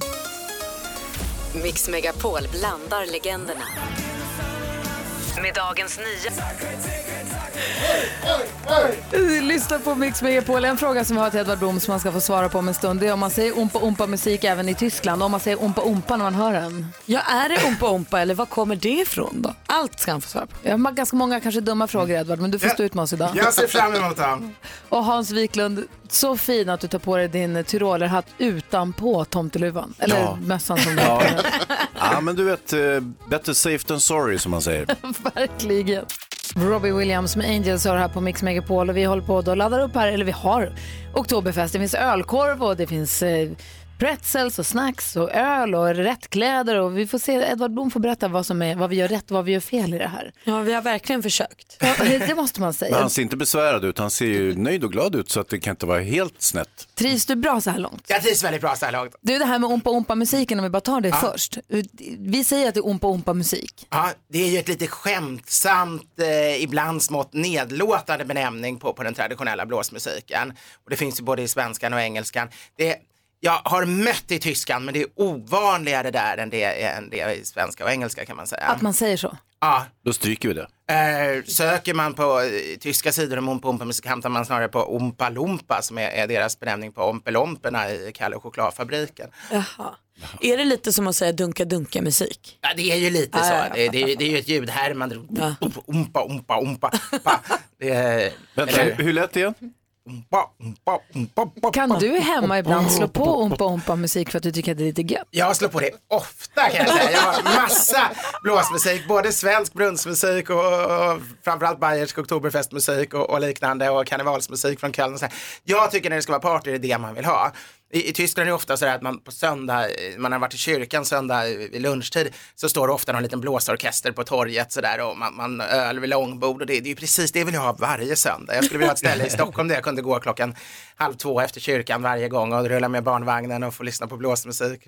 Mix Megapol blandar legenderna. Med dagens nya... Lyssna på Mix Megapol. En fråga som vi har till Edvard Blom som man ska få svara på om en stund. Det är om man säger umpa umpa musik även i Tyskland. Om man säger umpa umpa när man hör den. Ja, är det ompa ompa eller var kommer det ifrån då? Allt ska han få svara på. Jag har ganska många kanske dumma frågor Edvard, men du får stå ut med oss idag. Jag ser fram emot dem. Och Hans Wiklund, så fin att du tar på dig din tyrolerhatt utanpå tomteluvan. Eller Ja. mössan som du Ja. har. ja, men du vet, eh, better safe than sorry som man säger. Verkligen. Robbie Williams med Angels har här på Mix Megapol och vi håller på att ladda upp här, eller vi har Oktoberfest. Det finns ölkorv och det finns eh, pretzels och snacks och öl och rättkläder och vi får se, Edvard Blom får berätta vad, som är, vad vi gör rätt och vad vi gör fel i det här. Ja, vi har verkligen försökt. Ja, det måste man Men säga. han ser inte besvärad ut, han ser ju nöjd och glad ut så att det kan inte vara helt snett. Trivs du bra så här långt? Jag trivs väldigt bra så här långt. Du, det här med ompa ompa musiken om vi bara tar det först. Vi säger att det är ompa ompa musik. Ja, det är ju ett lite skämtsamt, eh, ibland smått nedlåtande benämning på, på den traditionella blåsmusiken. Och det finns ju både i svenskan och engelskan. Det, jag har mött det i tyskan, men det är ovanligare där än det, än det i svenska och engelska kan man säga. Att man säger så. Ja, Då stryker vi det. Eh, söker man på eh, tyska sidor om Ompa Ompa musik hamnar man snarare på Ompa Lompa som är, är deras benämning på Ompelomperna i Kalle och chokladfabriken. Jaha. Är det lite som att säga dunka dunka musik? Ja, det är ju lite Ja, så. ja, ja. Det, det, är- det är ju ett ljudhärmande. Ompa, ompa, ompa. Pa. Det är, Vänta, hur, hur lät det igen? Umpa, umpa, umpa, umpa, Kan du hemma ibland slå på ompa ompa musik för att du tycker att det är lite gött? Jag slår på det ofta kan jag säga. Jag har massa blåsmusik, både svensk brunnsmusik och, och framförallt bayersk oktoberfestmusik och, och liknande och karnevalsmusik från Köln. och så här. Jag tycker när det ska vara party det är det man vill ha. I, I Tyskland är det ofta så att man på söndag, man har varit i kyrkan söndag vid lunchtid, så står det ofta någon liten blåsorkester på torget så där och man, man öl vid långbord och det, det är ju precis det vill jag ha varje söndag. Jag skulle vilja ha ett ställe i Stockholm där jag kunde gå klockan halv två efter kyrkan varje gång och rulla med barnvagnen och få lyssna på blåsmusik.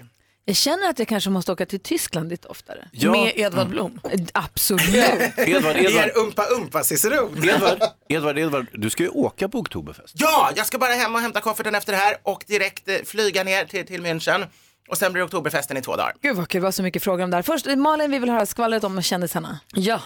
Jag känner att jag kanske måste åka till Tyskland lite oftare. Ja. Med Edvard Blom? Absolut. Edvard, Det Edvard, är umpa umpa ciceron. Edvard, Edvard, Edvard, du ska ju åka på Oktoberfest. Ja, jag ska bara hem och hämta kofferten efter det här och direkt eh, flyga ner till, till München. Och sen blir det oktoberfesten i två dagar. Gud vad kul, det var så mycket frågor om det här. Först, Malin, vi vill höra skvallret om kändisarna. Ja.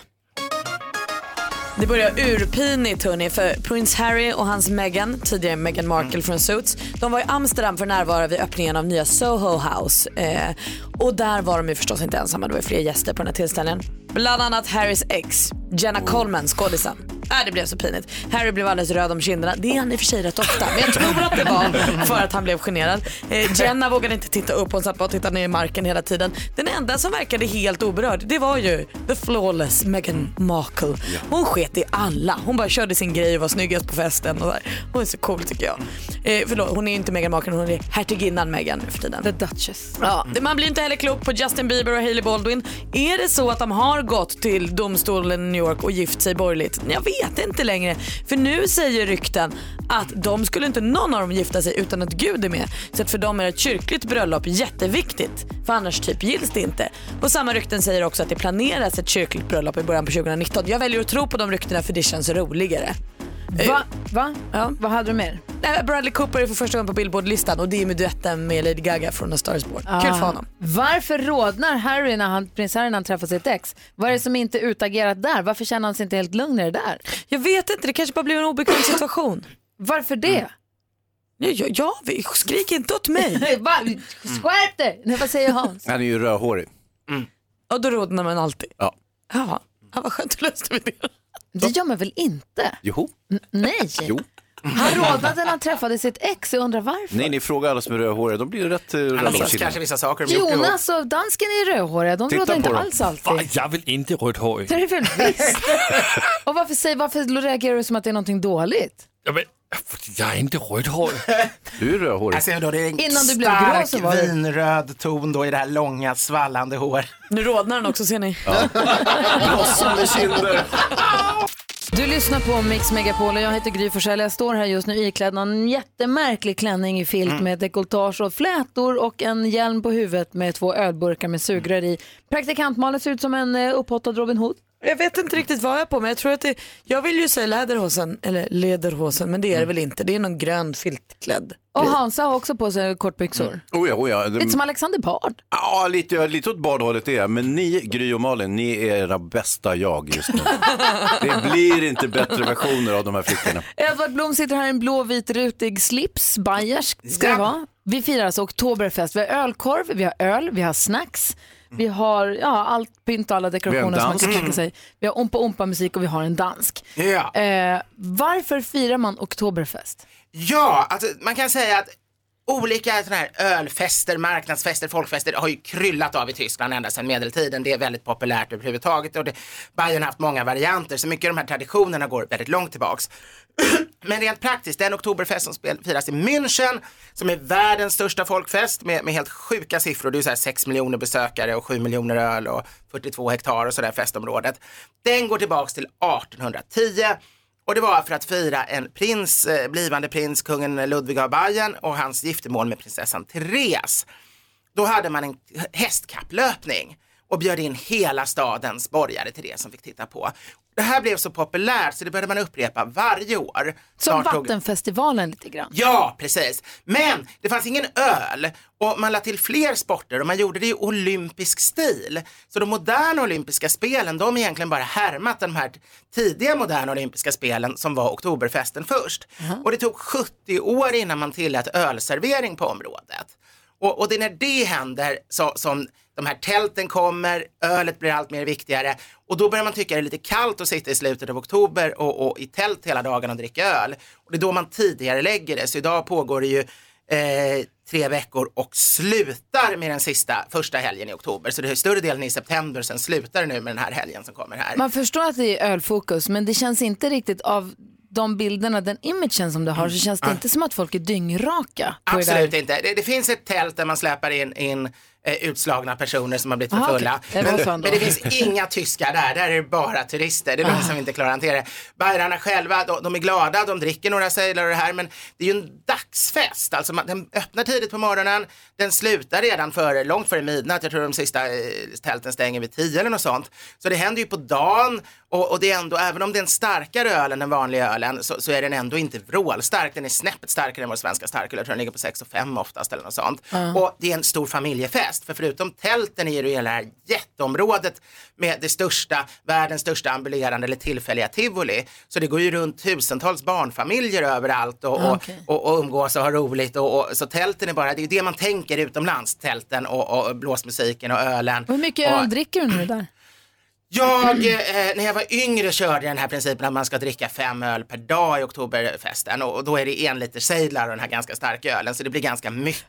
Det börjar urpinigt hörni för Prince Harry och hans Meghan, tidigare Meghan Markle från Suits, de var i Amsterdam för att närvara vid öppningen av nya Soho House. Eh, och där var de ju förstås inte ensamma, det var fler gäster på den här tillställningen. Bland annat Harrys ex, Jenna Coleman, skådisen. Äh, det blev så pinigt. Harry blev alldeles röd om kinderna. Det är han i och för sig rätt ofta. Men jag tror att det var för att han blev generad. Eh, Jenna vågade inte titta upp. Hon satt bara och tittade ner i marken hela tiden. Den enda som verkade helt oberörd, det var ju the flawless Meghan Markle. Hon sket i alla. Hon bara körde sin grej och var snyggast på festen. Och där. Hon är så cool tycker jag. Eh, förlåt, hon är ju inte Meghan Markle, hon är hertiginnan Meghan nu för tiden. The Duchess. Ja, det- man blir inte heller klok på Justin Bieber och Hailey Baldwin. Är det så att de har gått till domstolen i New York och gift sig borgerligt? Jag vet inte längre. För nu säger rykten att de skulle inte någon av dem gifta sig utan att Gud är med. Så att för dem är ett kyrkligt bröllop jätteviktigt. För annars typ gills det inte. Och samma rykten säger också att det planeras ett kyrkligt bröllop i början på 2019. Jag väljer att tro på de ryktena för det känns roligare. Va? Va? Vad hade du mer? Nej, Bradley Cooper är för första gången på Billboard-listan och det är med duetten med Lady Gaga från A Star is Born. Kul Ah. för honom. Varför rodnar Harry när han, prins Harry när han träffar sitt ex? Vad är det som inte är utagerat där? Varför känner han sig inte helt lugn i det där? Jag vet inte, det kanske bara blev en obekväm situation. Varför det? Ja, ja, ja skrik inte åt mig. Va? Skärp dig! Nej, vad säger Hans? Han är ju rödhårig. Och då rodnar man alltid. Ja. Ja, ja vad skönt, då löste vi det. Det gör man väl inte? Jo. Nej. Jo. Han rodnade när han träffade sitt ex. Jag undrar varför. Nej, ni frågar alla som är rödhåriga. De blir rätt eh, killar. kanske vissa saker. Jonas och dansken är rödhåriga. De rodnar inte alls alltid. Jag vill inte rödhårig. Det är väl visst. Och varför, säger, varför reagerar du som att det är någonting dåligt? Ja, men, jag är inte rödhårig. Du är rödhårig. Alltså, då, det är en Innan du blev grå stark så var det- vinröd ton då i det här långa svallande hår. Nu rodnar han också ser ni. Blossande kinder. Du lyssnar på Mix Megapol och jag heter Gry Forssell. Jag står här just nu iklädd en jättemärklig klänning i filt Mm. med dekolletage och flätor och en hjälm på huvudet med två ölburkar med sugrör i. Praktikant-Malin ser ut som en uh, upphottad Robin Hood. Jag vet inte riktigt vad jag är på men jag tror att det, jag vill ju säga läderhosen, eller lederhosen men det är det väl inte. Det är någon grön filtklädd. Och Hansa har också på sig kortbyxor. Oh ja, oh ja. Lite som Alexander Bard. Ja, lite, lite åt badhållet är jag. Men ni, Gry och Malin, ni är era bästa jag just nu. Det blir inte bättre versioner av de här flickorna. Edvard Blom sitter här i en blå vit rutig slips, bayersk ska det vara. Vi firar alltså Oktoberfest. Vi har ölkorv, vi har öl, vi har snacks, vi har ja, allt pynt och alla dekorationer som man kan tänka sig. Vi har ompa ompa musik och vi har en dansk. Ja. Eh, varför firar man Oktoberfest? Ja, alltså, man kan säga att olika såna här ölfester, marknadsfester, folkfester har ju kryllat av i Tyskland ända sedan medeltiden. Det är väldigt populärt överhuvudtaget och det, Bayern har haft många varianter så mycket av de här traditionerna går väldigt långt tillbaks. Men rent praktiskt, den oktoberfest som firas i München som är världens största folkfest med, med helt sjuka siffror. Det är så här 6 miljoner besökare och 7 miljoner öl och 42 hektar och sådär festområdet. Den går tillbaks till 1810 och det var för att fira en prins, eh, blivande prins, kungen Ludvig av Bayern och hans giftermål med prinsessan Therese. Då hade man en hästkapplöpning och bjöd in hela stadens borgare till det som fick titta på. Det här blev så populärt så det började man upprepa varje år. Som Snart tog- Vattenfestivalen lite grann. Ja, precis. Men det fanns ingen öl och man lade till fler sporter och man gjorde det i olympisk stil. Så de moderna olympiska spelen, de har egentligen bara härmat de här tidiga moderna olympiska spelen som var oktoberfesten först. Och det tog 70 år innan man tillät ölservering på området. Och, och det är när det händer så, som de här tälten kommer, ölet blir allt mer viktigare och då börjar man tycka det är lite kallt att sitta i slutet av oktober och, och i tält hela dagen och dricka öl. Och det är då man tidigare lägger det. Så idag pågår det ju eh, tre veckor och slutar med den sista, första helgen i oktober. Så det är större delen i september, sen slutar det nu med den här helgen som kommer här. Man förstår att det är ölfokus men det känns inte riktigt av de bilderna, den imagen som du har så känns det inte som att folk är dyngraka. på det. Absolut inte. Det, det finns ett tält där man släpar in, in eh, utslagna personer som har blivit för fulla. så Men, men det finns inga tyskar där, där är det bara turister. Det är de som inte klarar att hantera det. Bayrarna själva, de, de är glada, de dricker några sejlar och det här, men det är ju en dagsfest. Alltså man, den öppnar tidigt på morgonen, den slutar redan före, långt före midnatt. Jag tror de sista eh, tälten stänger vid tio eller något sånt. Så det händer ju på dagen och, och det är ändå, även om det är en starkare öl än den vanliga ölen så, så är den ändå inte vrålstark. Den är snäppet starkare än vår svenska starköl. Jag tror den ligger på 6 och 5 oftast eller något sånt. Ja. Och det är en stor familjefest. För förutom tälten är det ju hela det här jätteområdet med det största, världens största ambulerande eller tillfälliga tivoli. Så det går ju runt tusentals barnfamiljer överallt och, och, Okej. och, och umgås och ha roligt. Och, och, så tälten är bara, det är ju det man tänker utomlands, tälten och, och blåsmusiken och ölen. Och Hur mycket och, öl dricker du nu där? Jag, eh, när jag var yngre körde jag den här principen att man ska dricka fem öl per dag i oktoberfesten och, och då är det en liter sejdlar och den här ganska starka ölen så det blir ganska mycket.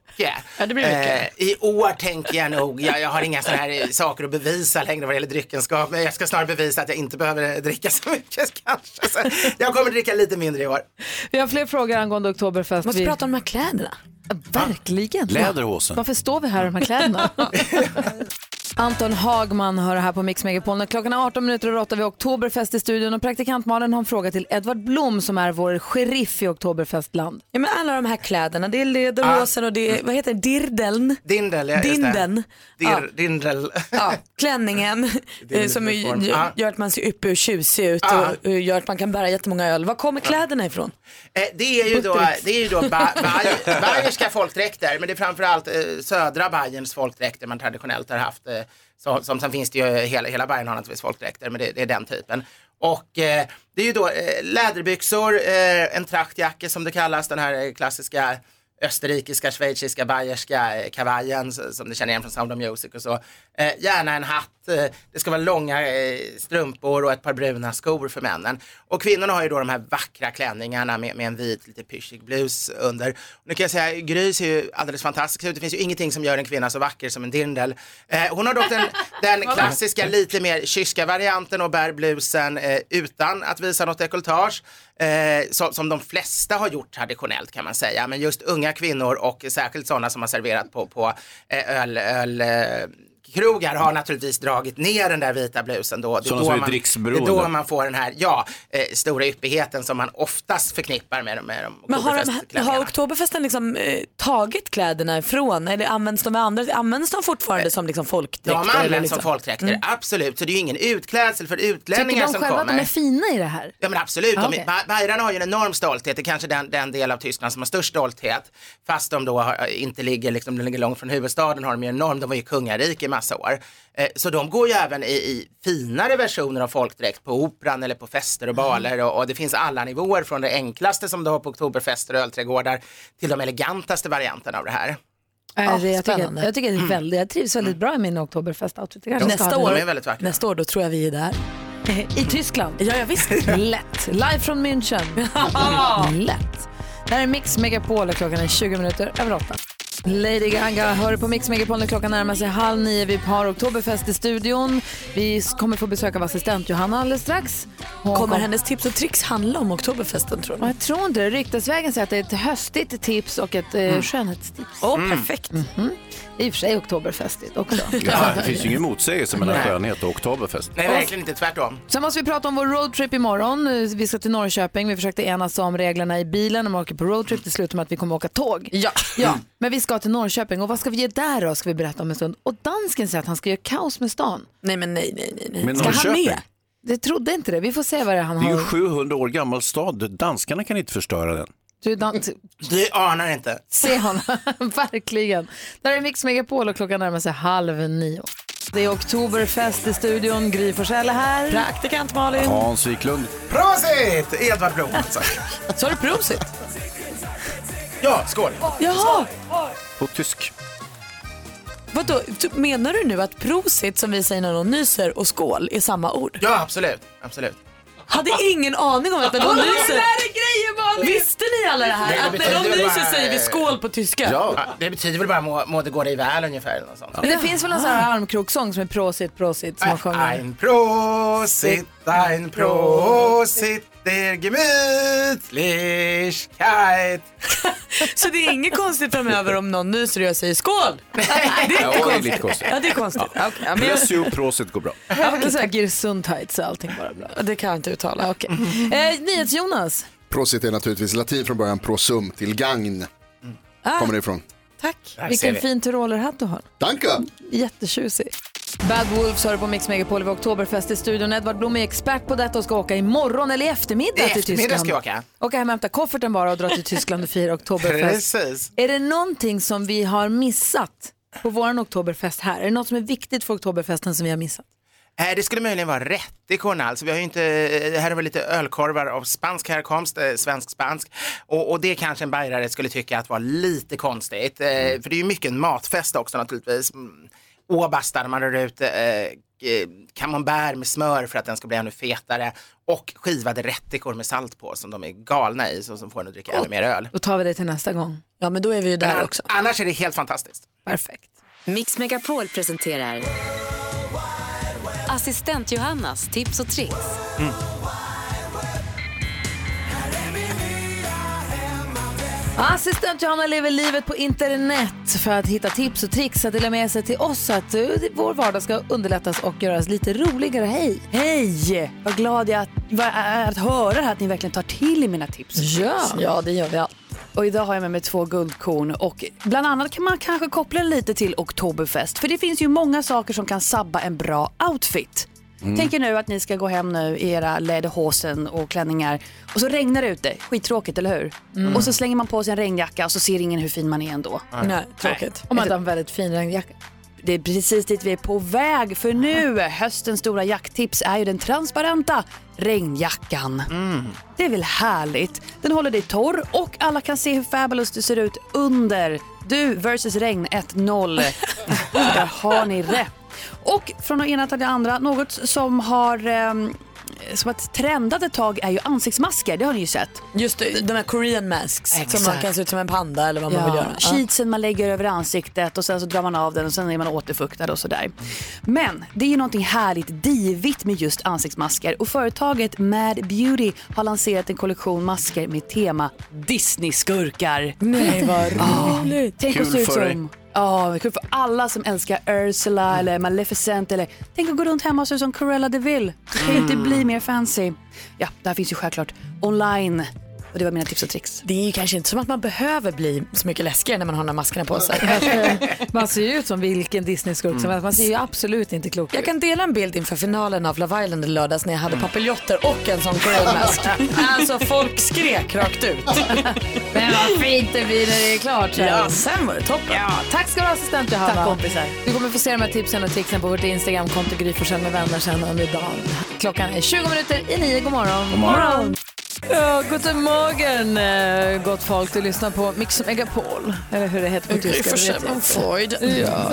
Ja, det blir mycket. Eh, I år tänker jag nog, jag, jag har inga sådana här eh, saker att bevisa längre vad det gäller dryckenskap men jag ska snarare bevisa att jag inte behöver dricka så mycket kanske. Så jag kommer dricka lite mindre i år. Vi har fler frågor angående Oktoberfest. Måste vi... prata om de här kläderna. Verkligen. Läderhosen. Varför står vi här i de här kläderna? Anton Hagman hör här på Mix Megapol. När Klockan är 18 minuter över 8 vid Oktoberfest i studion och praktikant Malin har en fråga till Edvard Blom som är vår sheriff i Oktoberfestland. Ja, men alla de här kläderna, det är lederhosen och det är, vad heter det, dirdeln? Dindel, ja, det. Dinden. Dir, Ja. Dindel. Ja, klänningen eh, som uniform. gör, att man ser uppe och tjusig ut Ja. och gör att man kan bära jättemånga öl. Var kommer kläderna ifrån? Eh, Det är ju då, det är ju då ba, ba, bayerska folkdräkter, men det är framförallt eh, södra Bayerns folkdräkter man traditionellt har haft. Eh, så, som, sen finns det ju, hela, hela Bayern har naturligtvis folkdräkter, men det, det är den typen. Och eh, det är ju då eh, läderbyxor, eh, en trachtjacka som det kallas, den här eh, klassiska österrikiska, schweiziska, bayerska eh, kavajen som ni känner igen från Sound of Music och så. Eh, gärna en hatt, eh, det ska vara långa eh, strumpor och ett par bruna skor för männen. Och kvinnorna har ju då de här vackra klänningarna med, med en vit lite pyschig blus under. Nu kan jag säga, Gry ser ju alldeles fantastisk ut. Det finns ju ingenting som gör en kvinna så vacker som en dirndl. Eh, hon har dock den, den klassiska lite mer kyska varianten och bär blusen utan att visa något dekolletage. Eh, som, som de flesta har gjort traditionellt kan man säga. Men just unga kvinnor och särskilt sådana som har serverat på, på eh, öl, öl eh, krogar har naturligtvis dragit ner den där vita blusen då. Det är, då som är man, det är då man får den här, ja, eh, stora yppigheten som man oftast förknippar med, med de Men har, de, har Oktoberfesten liksom, eh, tagit kläderna ifrån eller används de med andra? Används de fortfarande som liksom folkdräkter? De används liksom? som folkdräkter, Mm. absolut. Så det är ju ingen utklädsel för Tycker utlänningar de som själva att kommer. de är fina i det här? Ja men absolut, Ah, de, okej. Ba- Bayerna har ju en enorm stolthet, det är kanske den, den del av Tyskland som har störst stolthet. Fast de då har, inte ligger, liksom, de ligger långt från huvudstaden har de ju enorm, de var ju kungarike i massa år. Eh, så de går ju även i, i finare versioner av folkdräkt på operan eller på fester och baler och, och det finns alla nivåer från det enklaste som du har på oktoberfester och ölträdgårdar till de elegantaste varianterna av det här. Ja, det, jag, tycker, jag, tycker det är väldigt, jag trivs väldigt bra i min Oktoberfest-outfit. Nästa år, den. är väldigt vackra. nästa år då tror jag vi är där. I Tyskland? Ja, jag visst. Lätt. Live från München. Lätt. Det här är Mix Megapol och klockan är 20 minuter över 8. Lady Gaga hör på Mix Megapol när klockan närmar sig halv nio. Vi har Oktoberfest i studion. Vi kommer få besök av assistent Johanna alldeles strax. Hon Kommer kom- hennes tips och tricks handla om Oktoberfesten tror du? Jag tror inte det. Ryktesvägen säger att det är ett höstigt tips och ett eh, skönhetstips. Åh, perfekt. I och för sig Oktoberfestigt också. Ja, det finns ju ingen motsägelse mellan Nej. skönhet och oktoberfest. Nej, verkligen inte, tvärtom. Sen måste vi prata om vår roadtrip imorgon. Vi ska till Norrköping. Vi försökte enas om reglerna i bilen om vi åker på roadtrip. Det slutar med att vi kommer åka tåg. Ja. Ja, men vi ska till Norrköping och vad ska vi göra där då? Ska vi berätta om en stund. Och dansken säger att han ska göra kaos med stan. Nej men nej, nej, nej. nej. Men Ska han Norrköping? med? Det trodde inte det. Vi får se vad det är han Det är ju har. 700 år gammal stad. Danskarna kan inte förstöra den. Du, dans... Du anar inte. Se honom, verkligen. Där är Mix Megapol och klockan närmar sig halv nio. Det är Oktoberfest i studion. Gry Forssell är här. Praktikant Malin. Hans Wiklund. Prosit! Edvard Blom alltså. Sa du prosit? Ja, skål. Jaha, På tysk. vadå? Menar du nu att prosit som vi säger när någon nyser och skål är samma ord? Ja, absolut. absolut. Hade ingen aning om att när någon nyser... Visste ni alla det här? Att när väl nyser säger vi skål på tyska? Ja, det betyder väl bara må, må det gå dig väl ungefär. Eller något sånt. Men det finst väl en sån här armkrokssång som är prosit, prosit som man sjunger. Ein Prosit, ein Prosit, der Gemütlichkeit. Så det är inget konstigt framöver om någon nyser och jag säger skål? Det är Ja, inte det är konstigt. lite konstigt. Ja, det är konstigt. Ja. Ja, men jag, Pressio prosit går bra. Ja, okay, så Gesundheit så allting bara bra. det kan jag inte uttala. Okej. Eh, NyhetsJonas. Prosit är naturligtvis latin från början, prosum, till gagn. Kommer det ifrån. Tack. Vilken vi. fin tyrolerhatt du har. Danke! Jättetjusig. Bad Wolves hör på Mix Megapol vid Oktoberfest i studion. Edvard Blom är expert på detta och ska åka imorgon eller i eftermiddag till eftermiddag Tyskland. ska jag åka. Åka hem och hämta kofferten bara och dra till Tyskland och fira Oktoberfest. Precis. Är det någonting som vi har missat på vår Oktoberfest här? Är det något som är viktigt för Oktoberfesten som vi har missat? Eh, Det skulle möjligen vara rättikorna. Alltså, vi har ju inte, det här är väl lite ölkorvar av spansk härkomst, eh, svensk-spansk. Och, och det kanske en bajrare skulle tycka att var lite konstigt. Eh, för det är ju mycket en matfest också naturligtvis. Mm. Åbastar, man rör ut eh, eh, camembert med smör för att den ska bli ännu fetare. Och skivade rättikor med salt på som de är galna i, så som får en att dricka ännu mer öl. Då tar vi det till nästa gång. Ja, men då är vi ju där Men också. Annars är det helt fantastiskt. Perfekt. Mix Megapol presenterar Assistent Johannas tips och tricks. Assistent Johanna lever livet på internet för att hitta tips och tricks att dela med sig till oss så att eh, vår vardag ska underlättas och göras lite roligare. Hej! Hej! Vad glad jag är att höra här att ni verkligen tar till i mina tips. Ja. ja det gör vi allt. Och idag har jag med mig två guldkorn och bland annat kan man kanske koppla det lite till Oktoberfest. För det finns ju många saker som kan sabba en bra outfit. Mm. Tänk er nu att ni ska gå hem nu i era lederhosen och klänningar och så regnar det ute. Skittråkigt, eller hur? Mm. Och så slänger man på sig en regnjacka och så ser ingen hur fin man är ändå. Nej, tråkigt. Om man inte har en väldigt fin regnjacka. Det är precis dit vi är på väg för nu, höstens stora jakttips är ju den transparenta regnjackan. Det är väl härligt? Den håller dig torr och alla kan se hur fabulous du ser ut under. Du versus regn 1-0. Där har ni rätt. Och från det ena till det andra, något som har ehm, som att trendat ett tag är ju ansiktsmasker, det har ni ju sett. Just de här Korean masks som man kan se ut som en panda eller vad man vill göra. Ja. Sheetsen man lägger över ansiktet och sen så drar man av den och sen är man återfuktad och sådär. Men det är ju någonting härligt divigt med just ansiktsmasker och företaget Mad Beauty har lanserat en kollektion masker med tema Disney-skurkar. Nej, vad Ja, roligt. Tänk att Kul se ut för dig. som Ja, kul för alla som älskar Ursula eller Maleficent eller tänk att gå runt hemma och se ut som Cruella de Vil. Det kan ju inte bli mer fancy. Ja, det här finns ju självklart online och det var mina tips och tricks. Det är ju kanske inte som att man behöver bli så mycket läskigare när man har de här maskerna på sig. Man ser ju ut som vilken Disney-skurk som helst. Man ser ju absolut inte klok ut. Jag kan dela en bild inför finalen av Love Island i lördags när jag hade papiljotter och en sån Korean mask. Alltså folk skrek rakt ut. Men vad fint det blir när det är klart. sen. Ja, sen var det toppen. Ja, tack ska du ha assistent Johanna. Tack, kompisar. Du kommer få se de här tipsen och tricksen på vårt Instagramkonto Gry med vänner sen under dagen. Klockan är 20 minuter i nio. God morgon. God morgon. Ja, guten morgen eh, gott folk. Du lyssnar på Mix Megapol. Eller hur det heter på Gry tyska. inte. Freud. Ja.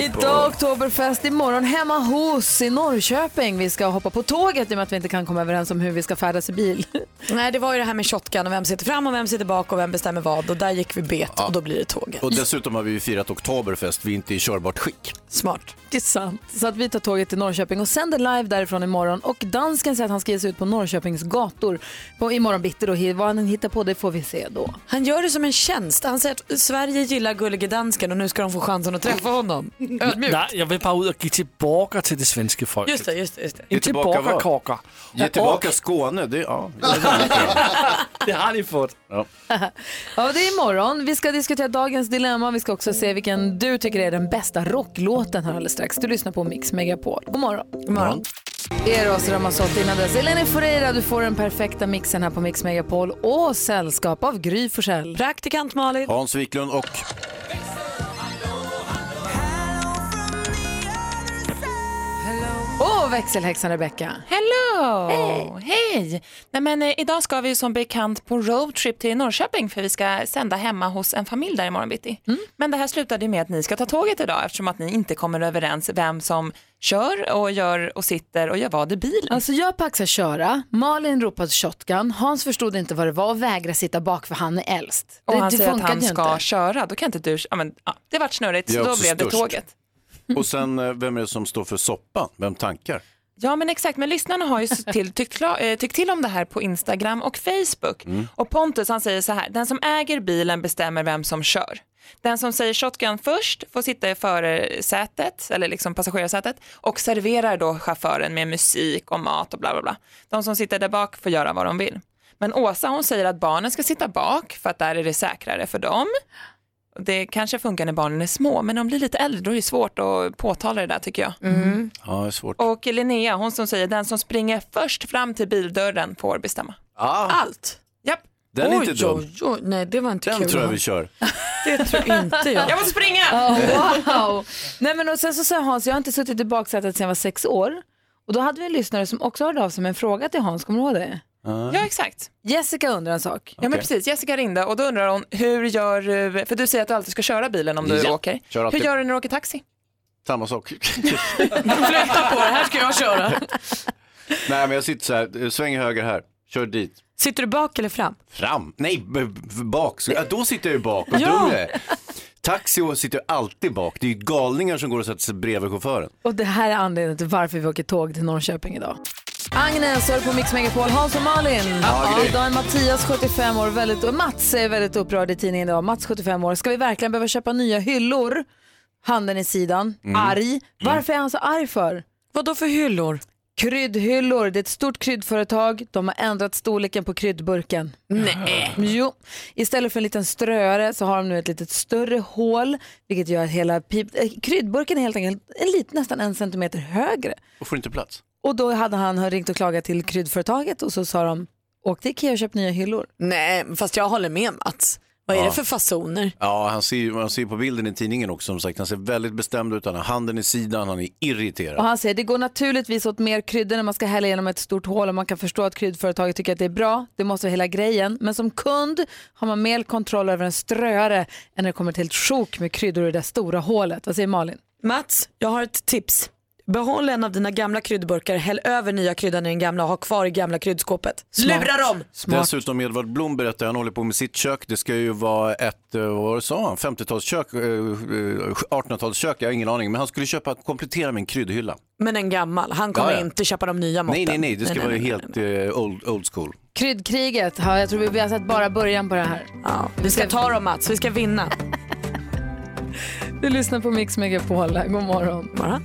Idag Oktoberfest, imorgon hemma hos i Norrköping. Vi ska hoppa på tåget i och med att vi inte kan komma överens om hur vi ska färdas i bil. Nej, det var ju det här med shotgun och vem sitter fram och vem sitter bak och vem bestämmer vad och där gick vi bet och då blir det tåget. Och dessutom har vi firat Oktoberfest, vi är inte i körbart skick. Smart. Det är sant. Så att vi tar tåget till Norrköping och sänder live därifrån imorgon. Och dansken säger att han ska ge sig ut på Norrköpings gator på imorgon bitti. Då. Vad han hittar på det får vi se då. Han gör det som en tjänst. Han säger att Sverige gillar gullige dansken och nu ska de få chansen att träffa honom. Ödmjukt. Nej, jag vill bara ut och ge tillbaka till det svenska folket. Just det, just det. Just det. Ge tillbaka kakor. Ge tillbaka Skåne, det, ja. Det har ni fått. Ja. Ja, det är imorgon. Vi ska diskutera dagens dilemma. Vi ska också se vilken du tycker är den bästa rocklåten här alldeles strax. Du lyssnar på Mix Megapol. God morgon. God morgon. Eros Ramazzotti innan dess. Eleni Foureira, du får den perfekta mixen här på Mix Megapol och sällskap av Gry Forssell. Praktikant Malin. Hans Wiklund och Och växelhäxan Rebecca. Hello! Hej! Nej, men, eh, idag ska vi ju som bekant på roadtrip till Norrköping för vi ska sända hemma hos en familj där imorgon bitti. Men det här slutade ju med att ni ska ta tåget idag eftersom att ni inte kommer överens vem som kör och gör och sitter och gör vad i bilen. Alltså jag paxar köra, Malin ropade shotgun, Hans förstod inte vad det var och vägrade sitta bak för han är äldst. Och det, han det säger att funkade han ju ska inte. köra, då kan inte du, ja, men, ja, det vart snurrigt är så då också blev det störst. tåget. Och sen, eh, vem är det som står för soppan? Vem tankar? Ja men exakt, men lyssnarna har ju till, tyckt, eh, tyckt till om det här på Instagram och Facebook. Mm. Och Pontus han säger så här, den som äger bilen bestämmer vem som kör. Den som säger shotgun först får sitta i förarsätet, eller liksom passagerarsätet, och serverar då chauffören med musik och mat och bla bla bla. De som sitter där bak får göra vad de vill. Men Åsa hon säger att barnen ska sitta bak för att där är det säkrare för dem. Det kanske funkar när barnen är små, men när de blir lite äldre då är det svårt att påtala det där tycker jag. Ja, det är svårt. Och Linnea, hon som säger den som springer först fram till bildörren får bestämma. Ah, Allt? Japp. den är oj, inte dum. oj, oj, nej det var inte Den kul. tror jag vi kör. Det tror inte jag. Jag måste springa! Oh, wow. Nej, men och sen så sa Hans, jag har inte suttit i baksätet sedan jag var sex år. Och då hade vi en lyssnare som också hörde av sig med en fråga till Hans, kommer du ihåg det? Ja exakt. Jessica undrar en sak. Ja men precis, Jessica ringde och då undrar hon hur gör du, för du säger att du alltid ska köra bilen om du Ja, åker. kör Hur alltid. gör du när du åker taxi? Samma sak. Flytta på det, här ska jag köra. Nej, men jag sitter så här, sväng höger här, kör dit. Sitter du bak eller fram? Fram? Nej, b- b- bak. Så- Ja, då sitter jag ju bak, vad Ja. dum jag är. Taxi och sitter jag alltid bak. Det är ju galningar som går och sätter sig bredvid chauffören. Och det här är anledningen till varför vi åker tåg till Norrköping idag. Agnes hör på Mix Megapol. Hans och Malin. Ja, idag är Mattias 75 år. Väldigt, och Mats är väldigt upprörd i tidningen idag. Mats 75 år. Ska vi verkligen behöva köpa nya hyllor? Handen i sidan. Mm. Arg. Varför är han så arg för? Vad då för hyllor? Kryddhyllor. Det är ett stort kryddföretag. De har ändrat storleken på kryddburken. Nej. Jo. Istället för en liten ströare så har de nu ett litet större hål vilket gör att hela pip... eh, kryddburken är helt enkelt en lit, nästan en centimeter högre. Och får inte plats. Och då hade han ringt och klagat till kryddföretaget och så sa de åk till Ikea och köp nya hyllor. Nej, fast jag håller med Mats. Vad är Ja. det för fasoner? Ja, han ser, man ser på bilden i tidningen också som sagt, han ser väldigt bestämd ut, han har handen i sidan, han är irriterad. Och han säger det går naturligtvis åt mer kryddor när man ska hälla genom ett stort hål och man kan förstå att kryddföretaget tycker att det är bra. Det måste vara hela grejen. Men som kund har man mer kontroll över en ströare än när det kommer till ett sjok med kryddor i det där stora hålet. Vad säger Malin? Mats, jag har ett tips. Behåll en av dina gamla kryddburkar, häll över nya kryddan i den gamla och ha kvar i gamla kryddskåpet. Lura dem! Dessutom Edvard Blom berättar, han håller på med sitt kök. Det ska ju vara ett, eh, vad sa han, 50-talskök, eh, 1800-talskök, jag har ingen aning. Men han skulle köpa, komplettera med en kryddhylla. Men en gammal, han kommer Ja, ja. inte köpa de nya måtten. Nej, nej, nej, det ska nej, vara nej, helt eh, old, old school. Kryddkriget, ja, jag tror vi vi har sett bara början på det här. Ja, vi ska ta dem Mats, vi ska vinna. Du lyssnar på Mix Megapol. God morgon. morgon.